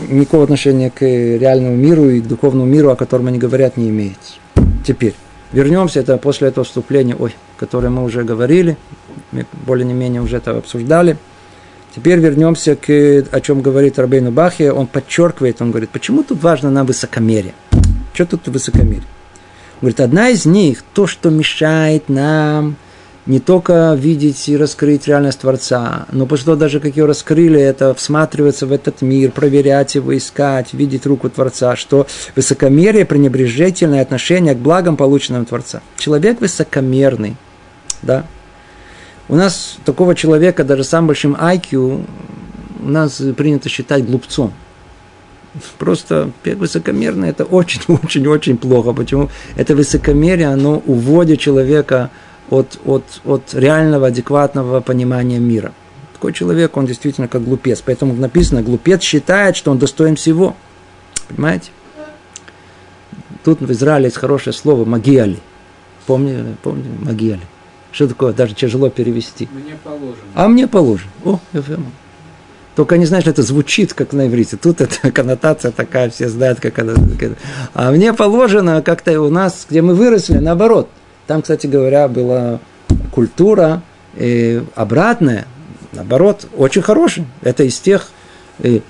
никакого отношения к реальному миру и к духовному миру, о котором они говорят, не имеет. Теперь, вернемся, это после этого вступления, ой, которое мы уже говорили, мы более-менее уже это обсуждали. Теперь вернемся к, о чем говорит Рабейну Бахе, он подчеркивает, он говорит, почему тут важно нам высокомерие? Что тут высокомерие? Он говорит, одна из них, то, что мешает нам не только видеть и раскрыть реальность Творца, но после того, даже как ее раскрыли, это всматриваться в этот мир, проверять его, искать, видеть руку Творца, что высокомерие, пренебрежительное отношение к благам, полученным Творца. Человек высокомерный, да, у нас такого человека, даже самым большим IQ, у нас принято считать глупцом. Просто высокомерное – это очень-очень-очень плохо. Почему? Это высокомерие, оно уводит человека от, от, от реального, адекватного понимания мира. Такой человек, он действительно как глупец. Поэтому написано, глупец считает, что он достоин всего. Понимаете? Тут в Израиле есть хорошее слово «магиали». Помните, помните, «магиали». Что такое? Даже тяжело перевести. Мне положено. А мне положено. О, ФМ. Только не знаешь, это звучит как на иврите. Тут это коннотация такая, все знают, как она. А мне положено как-то у нас, где мы выросли, наоборот. Там, кстати говоря, была культура э, обратная, наоборот, очень хорошая. Это из тех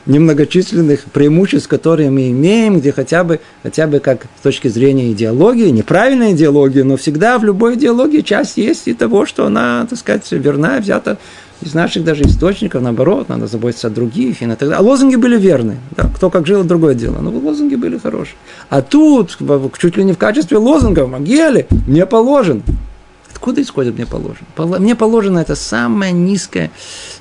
немногочисленных преимуществ, которые мы имеем, где хотя бы, хотя бы как с точки зрения идеологии, неправильной идеологии, но всегда в любой идеологии часть есть и того, что она, так сказать, верна, взята из наших даже источников, наоборот, надо заботиться о других и на так далее. А лозунги были верны. Да, кто как жил, другое дело. Но лозунги были хорошие. А тут, чуть ли не в качестве лозунгов, Магели, мне положено. Откуда исходит мне положено? Мне положено это самое низкое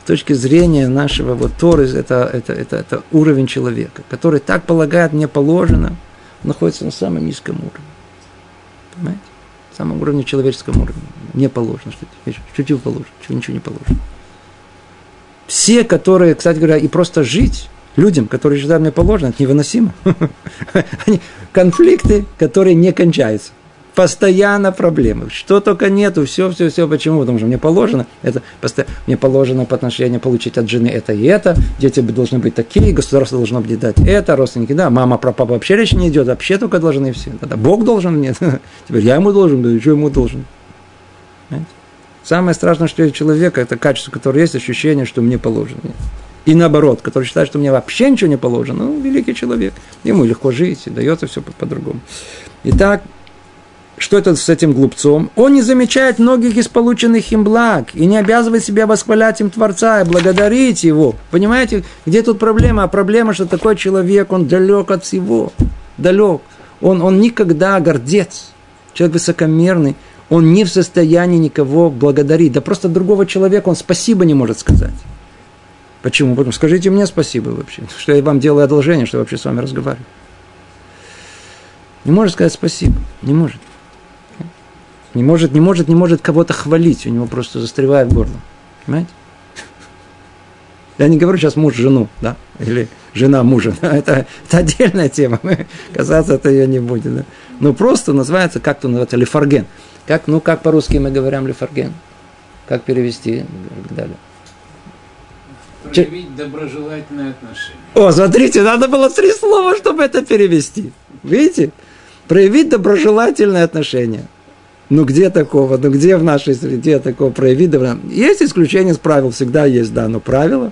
точки зрения нашего вот Торы, это, это, это, это уровень человека, который так полагает, мне положено, находится на самом низком уровне. Понимаете? На самом уровне человеческом уровне. Мне положено. Что, что тебе положено? Чего ничего не положено. Все, которые, кстати говоря, и просто жить людям, которые считают мне положено, это невыносимо. Конфликты, которые не кончаются. Постоянно проблемы. Что только нету, все, все, все. Почему? Потому что мне положено, это мне положено по отношению получить от жены это и это, дети должны быть такие, государство должно мне дать это, родственники, да, мама про папа вообще речь не идет, вообще только должны все. Да, Бог должен, нет. Теперь я ему должен, да, что ему должен. Понимаете? Самое страшное, что у человека, это качество, которое есть, ощущение, что мне положено. И наоборот, который считает, что мне вообще ничего не положено, ну, великий человек. Ему легко жить, и дается все по-другому. Итак, что это с этим глупцом? Он не замечает многих из полученных им благ и не обязывает себя восхвалять им Творца и благодарить его. Понимаете, где тут проблема? А проблема, что такой человек, он далек от всего. Далек. Он, он никогда гордец. Человек высокомерный он не в состоянии никого благодарить. Да просто другого человека он спасибо не может сказать. Почему? Потому что скажите мне спасибо вообще, что я вам делаю одолжение, что я вообще с вами разговариваю. Не может сказать спасибо, не может. Не может, не может, не может кого-то хвалить, у него просто застревает горло. Понимаете? Я не говорю сейчас муж жену, да, или жена мужа. Да? Это, это отдельная тема. Мы касаться это ее не будем. Да? Но просто называется, как то называется, лефарген. Как, ну, как по-русски мы говорим лефарген? Как перевести и так далее? Проявить доброжелательное отношение. О, смотрите, надо было три слова, чтобы это перевести. Видите? Проявить доброжелательное отношение. Ну где такого? Ну где в нашей среде такого доброжелательное? Есть исключения из правил, всегда есть, да, но правила.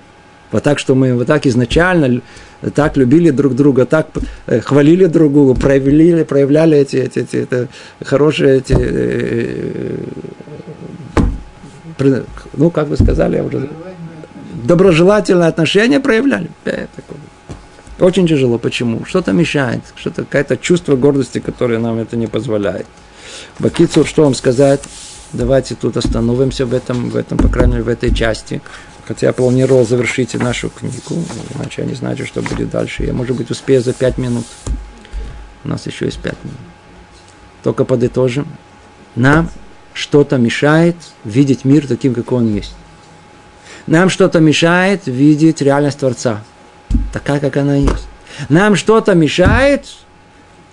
Вот так, что мы вот так изначально так любили друг друга, так э, хвалили друг друга, проявляли, проявляли эти, эти, эти это, хорошие эти, э, э, ну, как вы сказали, я уже доброжелательное отношение проявляли. Очень тяжело. Почему? Что-то мешает, что-то какое-то чувство гордости, которое нам это не позволяет. Бакицур, что вам сказать? Давайте тут остановимся в этом, в этом, по крайней мере, в этой части. Хотя я планировал завершить нашу книгу, иначе я не знаю, что будет дальше. Я, может быть, успею за пять минут. У нас еще есть пять минут. Только подытожим. Нам что-то мешает видеть мир таким, какой он есть. Нам что-то мешает видеть реальность Творца, такая, как она есть. Нам что-то мешает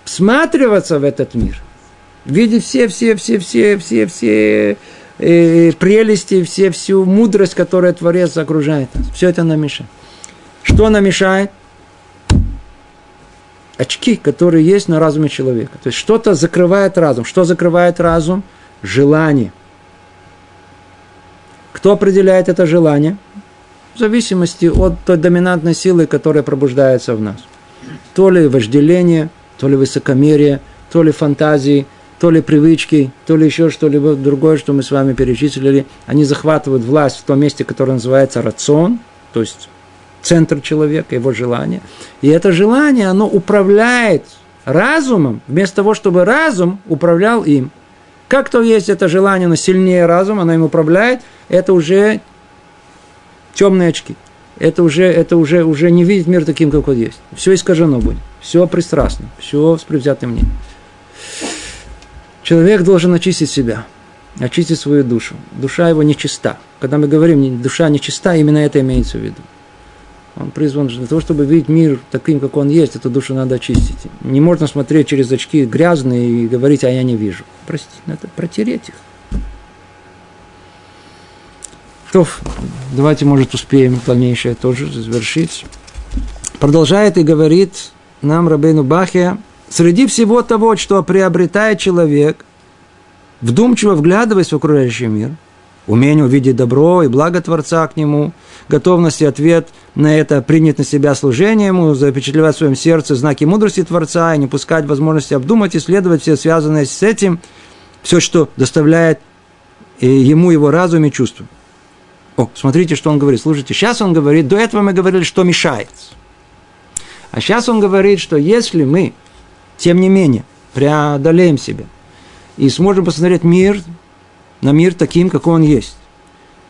всматриваться в этот мир, видеть все, все, все, все, все, все э, прелести, все, всю мудрость, которую Творец окружает нас. Все это нам мешает. Что нам мешает? очки, которые есть на разуме человека. То есть что-то закрывает разум. Что закрывает разум? Желание. Кто определяет это желание? В зависимости от той доминантной силы, которая пробуждается в нас. То ли вожделение, то ли высокомерие, то ли фантазии, то ли привычки, то ли еще что-либо другое, что мы с вами перечислили. Они захватывают власть в том месте, которое называется рацион, то есть центр человека, его желание. И это желание, оно управляет разумом, вместо того, чтобы разум управлял им. Как то есть это желание, оно сильнее разума, оно им управляет, это уже темные очки. Это уже, это уже, уже не видеть мир таким, как он есть. Все искажено будет. Все пристрастно. Все с предвзятым мнением. Человек должен очистить себя. Очистить свою душу. Душа его нечиста. Когда мы говорим, душа нечиста, именно это имеется в виду. Он призван для того, чтобы видеть мир таким, как он есть, эту душу надо очистить. Не можно смотреть через очки грязные и говорить, а я не вижу. Простите, надо протереть их. То, давайте, может, успеем дальнейшее тоже завершить. Продолжает и говорит нам Рабейну Бахия, среди всего того, что приобретает человек, вдумчиво вглядываясь в окружающий мир – умение увидеть добро и благо Творца к нему, готовность и ответ на это принять на себя служение ему, запечатлевать в своем сердце знаки мудрости Творца и не пускать возможности обдумать, исследовать все связанное с этим, все, что доставляет э, ему его разум и чувства. О, смотрите, что он говорит. Слушайте, сейчас он говорит, до этого мы говорили, что мешает. А сейчас он говорит, что если мы, тем не менее, преодолеем себя и сможем посмотреть мир на мир таким, какой он есть.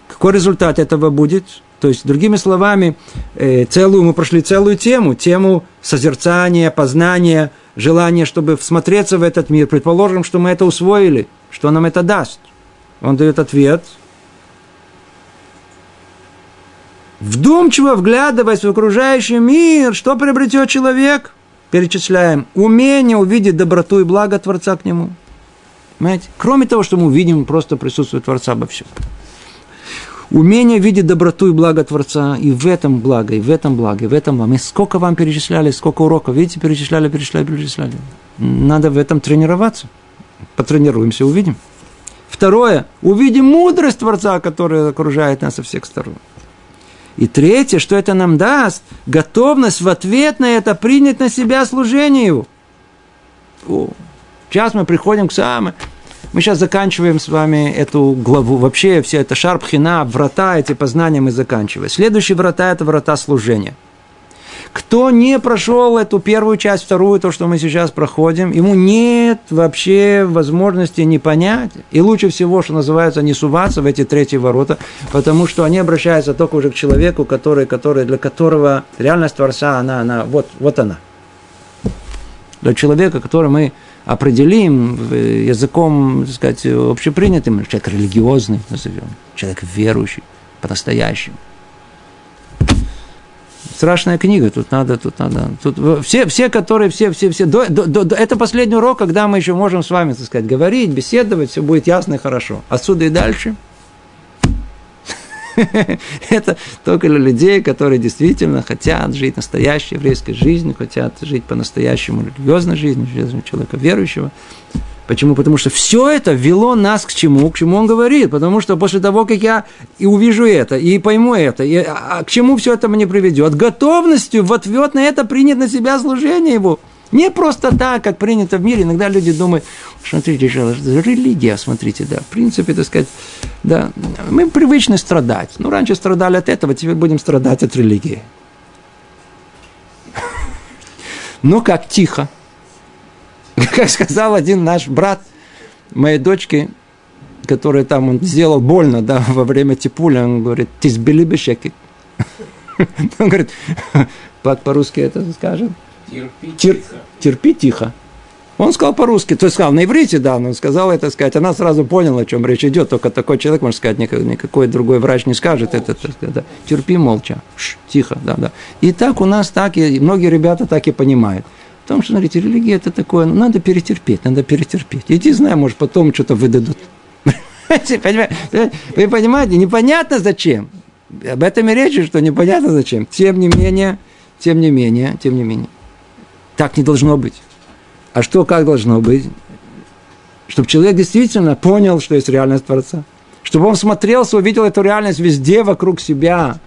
Какой результат этого будет? То есть, другими словами, э, целую, мы прошли целую тему, тему созерцания, познания, желания, чтобы всмотреться в этот мир. Предположим, что мы это усвоили, что нам это даст. Он дает ответ. Вдумчиво вглядываясь в окружающий мир, что приобретет человек? Перечисляем. Умение увидеть доброту и благо Творца к нему – Понимаете? Кроме того, что мы увидим просто присутствие Творца во всем. Умение видеть доброту и благо Творца и в этом благо, и в этом благо, и в этом благо. Мы сколько вам перечисляли, сколько уроков, видите, перечисляли, перечисляли, перечисляли. Надо в этом тренироваться. Потренируемся, увидим. Второе, увидим мудрость Творца, которая окружает нас со всех сторон. И третье, что это нам даст, готовность в ответ на это принять на себя служение его. О, Сейчас мы приходим к самому... Мы сейчас заканчиваем с вами эту главу. Вообще, все это шарпхина, врата, эти познания мы заканчиваем. Следующие врата – это врата служения. Кто не прошел эту первую часть, вторую, то, что мы сейчас проходим, ему нет вообще возможности не понять. И лучше всего, что называется, не суваться в эти третьи ворота, потому что они обращаются только уже к человеку, который, который, для которого реальность Творца, она, она вот, вот она. Для человека, который мы определим языком, так сказать, общепринятым, человек религиозный, назовем, человек верующий, по-настоящему. Страшная книга, тут надо, тут надо. Тут все, все, которые, все, все, все. До, до, до, это последний урок, когда мы еще можем с вами, так сказать, говорить, беседовать, все будет ясно и хорошо. Отсюда и дальше – Это только для людей, которые действительно хотят жить настоящей еврейской жизнью, хотят жить по-настоящему религиозной жизнью, жизнью человека верующего. Почему? Потому что все это вело нас к чему? К чему он говорит? Потому что после того, как я и увижу это, и пойму это, и, а, а к чему все это мне приведет? Готовностью в ответ на это принять на себя служение его – не просто так, как принято в мире. Иногда люди думают, смотрите, религия, смотрите, да, в принципе, так сказать, да, мы привычны страдать. Ну, раньше страдали от этого, теперь будем страдать от религии. Ну, как тихо. Как сказал один наш брат моей дочки, который там он сделал больно, да, во время типуля, он говорит, бы щеки. Он говорит, как по-русски это скажем? Терпи Тер, тихо. Терпи тихо. Он сказал по-русски, то есть сказал на иврите, да, но он сказал это сказать. Она сразу поняла, о чем речь идет. Только такой человек, можно сказать, никакой, никакой другой врач не скажет молча. это. Так, да. Терпи молча, Ш, тихо, да, да. И так у нас так, и многие ребята так и понимают. Потому что, смотрите, религия это такое, ну, надо перетерпеть, надо перетерпеть. Иди, знаю, может, потом что-то выдадут. Вы понимаете, непонятно зачем. Об этом и речь, что непонятно зачем. Тем не менее, тем не менее, тем не менее. Так не должно быть. А что, как должно быть? Чтобы человек действительно понял, что есть реальность Творца. Чтобы он смотрелся, увидел эту реальность везде вокруг себя.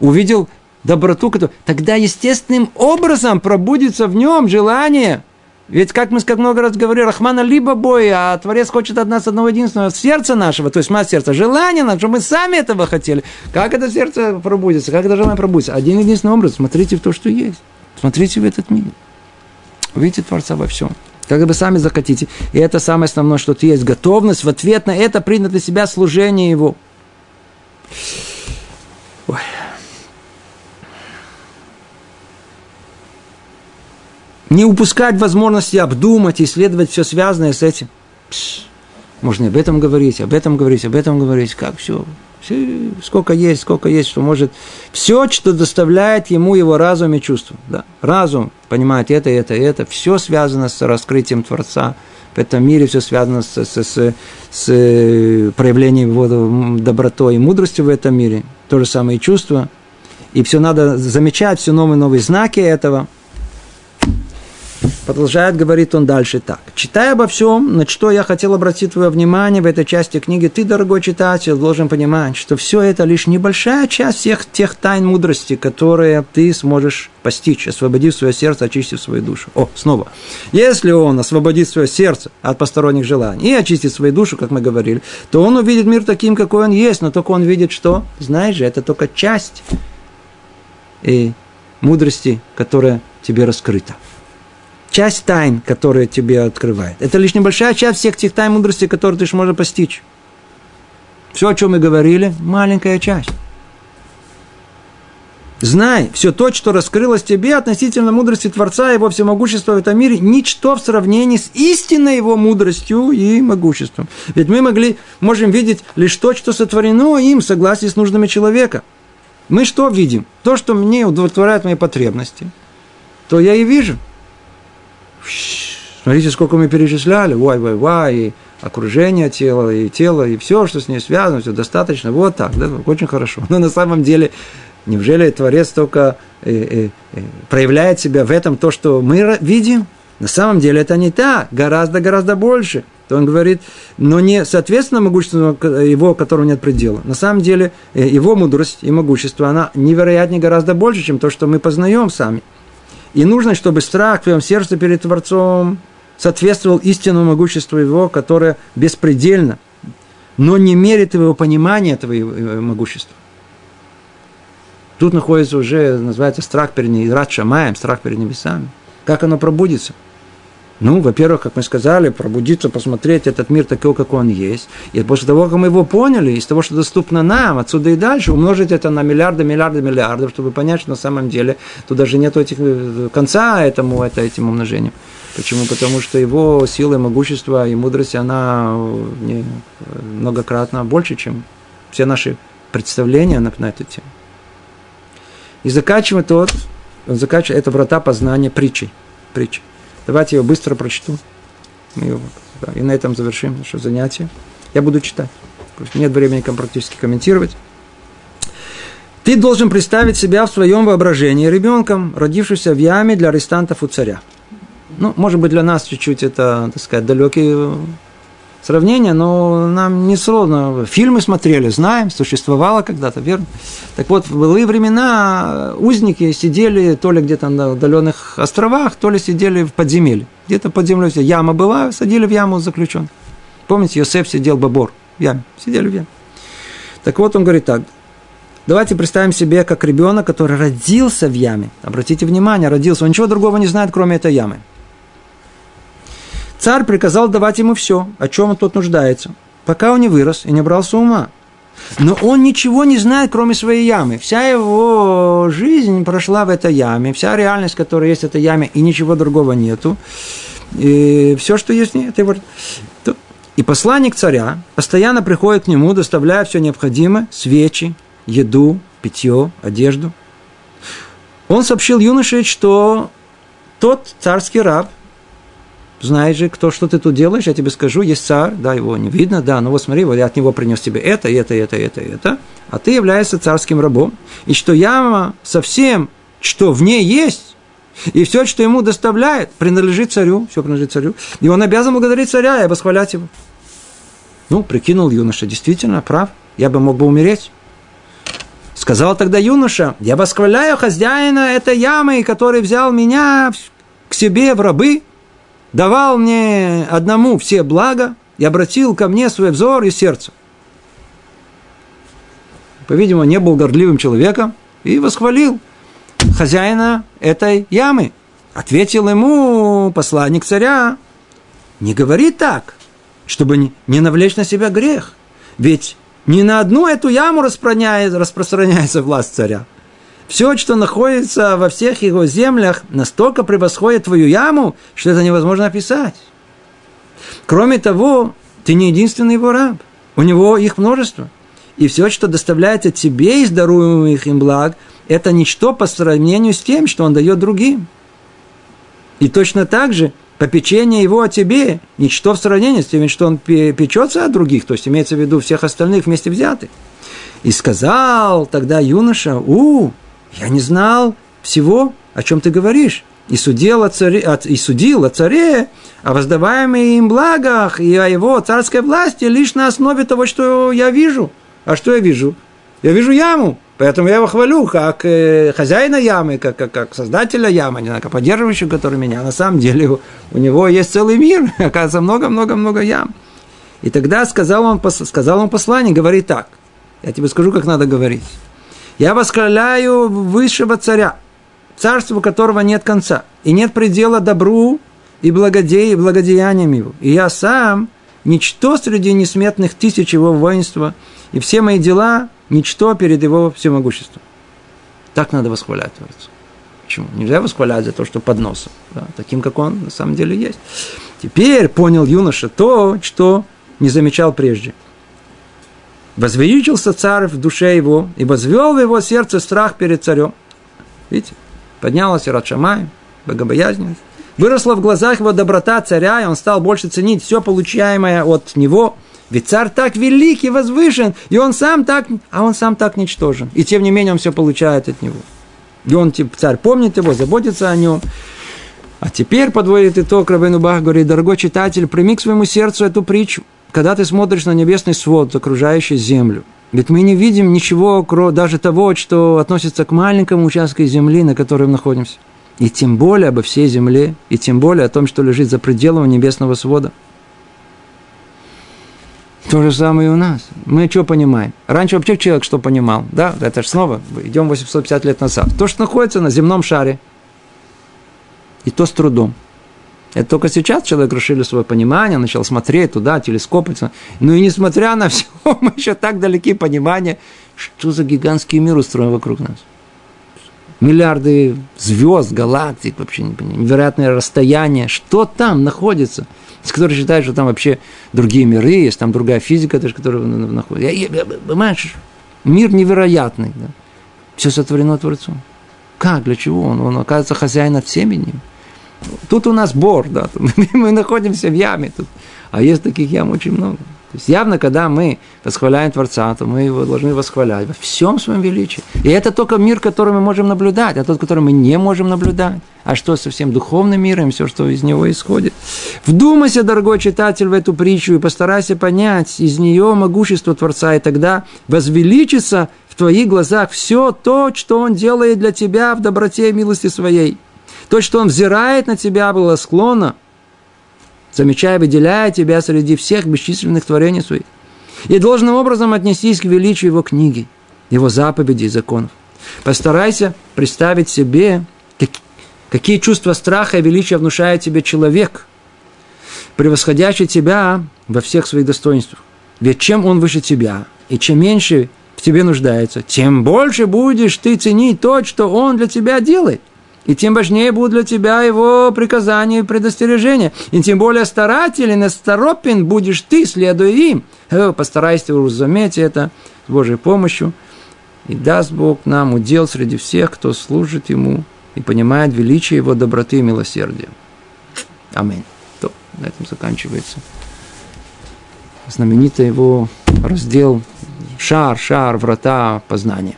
Увидел доброту, которую... тогда естественным образом пробудится в нем желание. Ведь, как мы как много раз говорили, Рахмана либо бой, а Творец хочет от нас одного единственного сердца нашего, то есть мать сердца, желание чтобы мы сами этого хотели. Как это сердце пробудется, как это желание пробудется? Один единственный образ, смотрите в то, что есть. Смотрите в этот мир. Увидите Творца во всем. Как бы сами захотите. И это самое основное, что есть готовность в ответ на это принять для себя служение Его. Ой. Не упускать возможности обдумать, исследовать все связанное с этим. Пш, можно об этом говорить, об этом говорить, об этом говорить. Как все? все сколько есть, сколько есть, что может. Все, что доставляет ему его разум и чувство. Да. Разум понимает это, это, это. Все связано с раскрытием Творца. В этом мире все связано с, с, с, с проявлением его добротой и мудрости в этом мире. То же самое и чувство. И все надо замечать, все новые новые знаки этого – Продолжает, говорит он дальше так. Читая обо всем, на что я хотел обратить твое внимание в этой части книги, ты, дорогой читатель, должен понимать, что все это лишь небольшая часть всех тех тайн мудрости, которые ты сможешь постичь, освободив свое сердце, очистив свою душу. О, снова. Если он освободит свое сердце от посторонних желаний и очистит свою душу, как мы говорили, то он увидит мир таким, какой он есть, но только он видит, что, знаешь же, это только часть и мудрости, которая тебе раскрыта часть тайн, которые тебе открывает. Это лишь небольшая часть всех тех тайн мудрости, которые ты можешь постичь. Все, о чем мы говорили, маленькая часть. Знай, все то, что раскрылось тебе относительно мудрости Творца и его всемогущества в этом мире, ничто в сравнении с истинной его мудростью и могуществом. Ведь мы могли, можем видеть лишь то, что сотворено им в согласии с нуждами человека. Мы что видим? То, что мне удовлетворяет мои потребности, то я и вижу – Смотрите, сколько мы перечисляли, вай, вай, вай, и окружение тела, и тело, и все, что с ней связано, все достаточно, вот так, да, очень хорошо. Но на самом деле, неужели Творец только э, э, э, проявляет себя в этом то, что мы видим? На самом деле это не так, гораздо-гораздо больше. То он говорит, но не соответственно могуществу его, которого нет предела. На самом деле э, его мудрость и могущество, она невероятнее гораздо больше, чем то, что мы познаем сами. И нужно, чтобы страх в твоем сердце перед Творцом соответствовал истинному могуществу Его, которое беспредельно, но не мерит твоего понимания твоего могущества. Тут находится уже, называется, страх перед Шамаем, страх перед небесами. Как оно пробудится – ну, во-первых, как мы сказали, пробудиться, посмотреть этот мир такой, как он есть. И после того, как мы его поняли, из того, что доступно нам, отсюда и дальше, умножить это на миллиарды, миллиарды, миллиардов, чтобы понять, что на самом деле тут даже нет этих, э, конца этому, это, этим умножением. Почему? Потому что его сила, могущество и мудрость, она не, многократно больше, чем все наши представления на, на эту тему. И заканчивает тот, заканчивает, это врата познания притчей. притчей. Давайте ее быстро прочту. И на этом завершим наше занятие. Я буду читать. Нет времени практически комментировать. Ты должен представить себя в своем воображении ребенком, родившимся в яме для арестантов у царя. Ну, может быть, для нас чуть-чуть это, так сказать, далекий сравнение, но нам не сложно. Фильмы смотрели, знаем, существовало когда-то, верно? Так вот, в былые времена узники сидели то ли где-то на удаленных островах, то ли сидели в подземелье. Где-то под землей яма была, садили в яму заключен. Помните, Йосеф сидел бобор в яме, сидели в яме. Так вот, он говорит так, Давайте представим себе, как ребенок, который родился в яме. Обратите внимание, родился. Он ничего другого не знает, кроме этой ямы. Царь приказал давать ему все, о чем он тот нуждается, пока он не вырос и не брался ума. Но он ничего не знает, кроме своей ямы. Вся его жизнь прошла в этой яме, вся реальность, которая есть в этой яме, и ничего другого нету. И все, что есть, нет. И, и посланник царя постоянно приходит к нему, доставляя все необходимое, свечи, еду, питье, одежду. Он сообщил юноше, что тот царский раб – знаешь же, кто, что ты тут делаешь, я тебе скажу, есть царь, да, его не видно, да, но вот смотри, вот я от него принес тебе это, это, это, это, это, а ты являешься царским рабом, и что яма со всем, что в ней есть, И все, что ему доставляет, принадлежит царю, все принадлежит царю. И он обязан благодарить царя и восхвалять его. Ну, прикинул юноша, действительно, прав. Я бы мог бы умереть. Сказал тогда юноша, я восхваляю хозяина этой ямы, который взял меня к себе в рабы, давал мне одному все блага и обратил ко мне свой взор и сердце. По-видимому, не был гордливым человеком и восхвалил хозяина этой ямы. Ответил ему посланник царя, не говори так, чтобы не навлечь на себя грех. Ведь не на одну эту яму распространяется, распространяется власть царя. Все, что находится во всех его землях, настолько превосходит твою яму, что это невозможно описать. Кроме того, ты не единственный его раб. У него их множество. И все, что доставляется тебе из даруемых им благ, это ничто по сравнению с тем, что он дает другим. И точно так же попечение его о тебе – ничто в сравнении с тем, что он печется о других, то есть имеется в виду всех остальных вместе взятых. И сказал тогда юноша, у, я не знал всего, о чем ты говоришь, и судил о царе, и судил о царе, о воздаваемых им благах и о его царской власти лишь на основе того, что я вижу. А что я вижу? Я вижу яму, Поэтому я его хвалю как э, хозяина ямы, как, как, как создателя ямы, не знаю, как поддерживающего, который меня. На самом деле у, у него есть целый мир, оказывается, много-много-много ям. И тогда сказал он, сказал он послание, говори так. Я тебе скажу, как надо говорить. Я восхваляю высшего царя, царству которого нет конца, и нет предела добру и благодея, и благодеяниям его. И я сам ничто среди несметных тысяч его воинства, и все мои дела ничто перед его всемогуществом. Так надо восхвалять Творца. Почему? Нельзя восхвалять за то, что под носом. Да, таким, как он на самом деле есть. Теперь понял юноша то, что не замечал прежде. Возвеличился царь в душе его и возвел в его сердце страх перед царем. Видите? Поднялась Ират Шамай, богобоязненность. Выросла в глазах его доброта царя, и он стал больше ценить все получаемое от него – ведь царь так велик и возвышен, и он сам так, а он сам так ничтожен. И тем не менее он все получает от него. И он, типа, царь помнит его, заботится о нем. А теперь подводит итог Рабейну Бах, говорит, дорогой читатель, прими к своему сердцу эту притчу, когда ты смотришь на небесный свод, окружающий землю. Ведь мы не видим ничего, даже того, что относится к маленькому участку земли, на котором находимся. И тем более обо всей земле, и тем более о том, что лежит за пределом небесного свода. То же самое и у нас. Мы что понимаем? Раньше вообще человек что понимал? Да, это же снова, идем 850 лет назад. То, что находится на земном шаре, и то с трудом. Это только сейчас человек расширил свое понимание, начал смотреть туда, телескопы. Ну и несмотря на все, мы еще так далеки понимания, что за гигантский мир устроен вокруг нас. Миллиарды звезд, галактик, вообще невероятное расстояние. Что там находится – которые считают, что там вообще другие миры, есть там другая физика, даже, которая находится. Я, я, понимаешь, мир невероятный. Да? Все сотворено Творцом. Как, для чего? Он, он оказывается хозяин над всеми ним. Тут у нас бор, да, мы находимся в яме, тут, а есть таких ям очень много. То есть явно, когда мы восхваляем Творца, то мы его должны восхвалять во всем своем величии. И это только мир, который мы можем наблюдать, а тот, который мы не можем наблюдать. А что со всем духовным миром, все, что из него исходит? Вдумайся, дорогой читатель, в эту притчу и постарайся понять из нее могущество Творца, и тогда возвеличится в твоих глазах все то, что Он делает для тебя в доброте и милости своей. То, что Он взирает на тебя благосклонно, замечая, выделяя тебя среди всех бесчисленных творений своих. И должным образом отнестись к величию его книги, его заповедей и законов. Постарайся представить себе, какие чувства страха и величия внушает тебе человек, превосходящий тебя во всех своих достоинствах. Ведь чем он выше тебя, и чем меньше в тебе нуждается, тем больше будешь ты ценить то, что он для тебя делает. И тем важнее будут для тебя его приказания и предостережения. И тем более старателен и сторопен будешь ты, следуя им. Э, постарайся уразуметь это с Божьей помощью. И даст Бог нам удел среди всех, кто служит Ему и понимает величие Его доброты и милосердия. Аминь. То, на этом заканчивается знаменитый его раздел «Шар, шар, врата познания».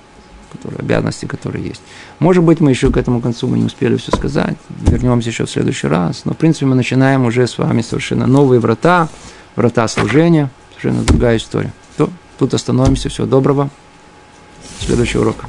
Которые, обязанности, которые есть. Может быть, мы еще к этому концу мы не успели все сказать, вернемся еще в следующий раз, но, в принципе, мы начинаем уже с вами совершенно новые врата, врата служения, совершенно другая история. То, тут остановимся, всего доброго, следующего урока.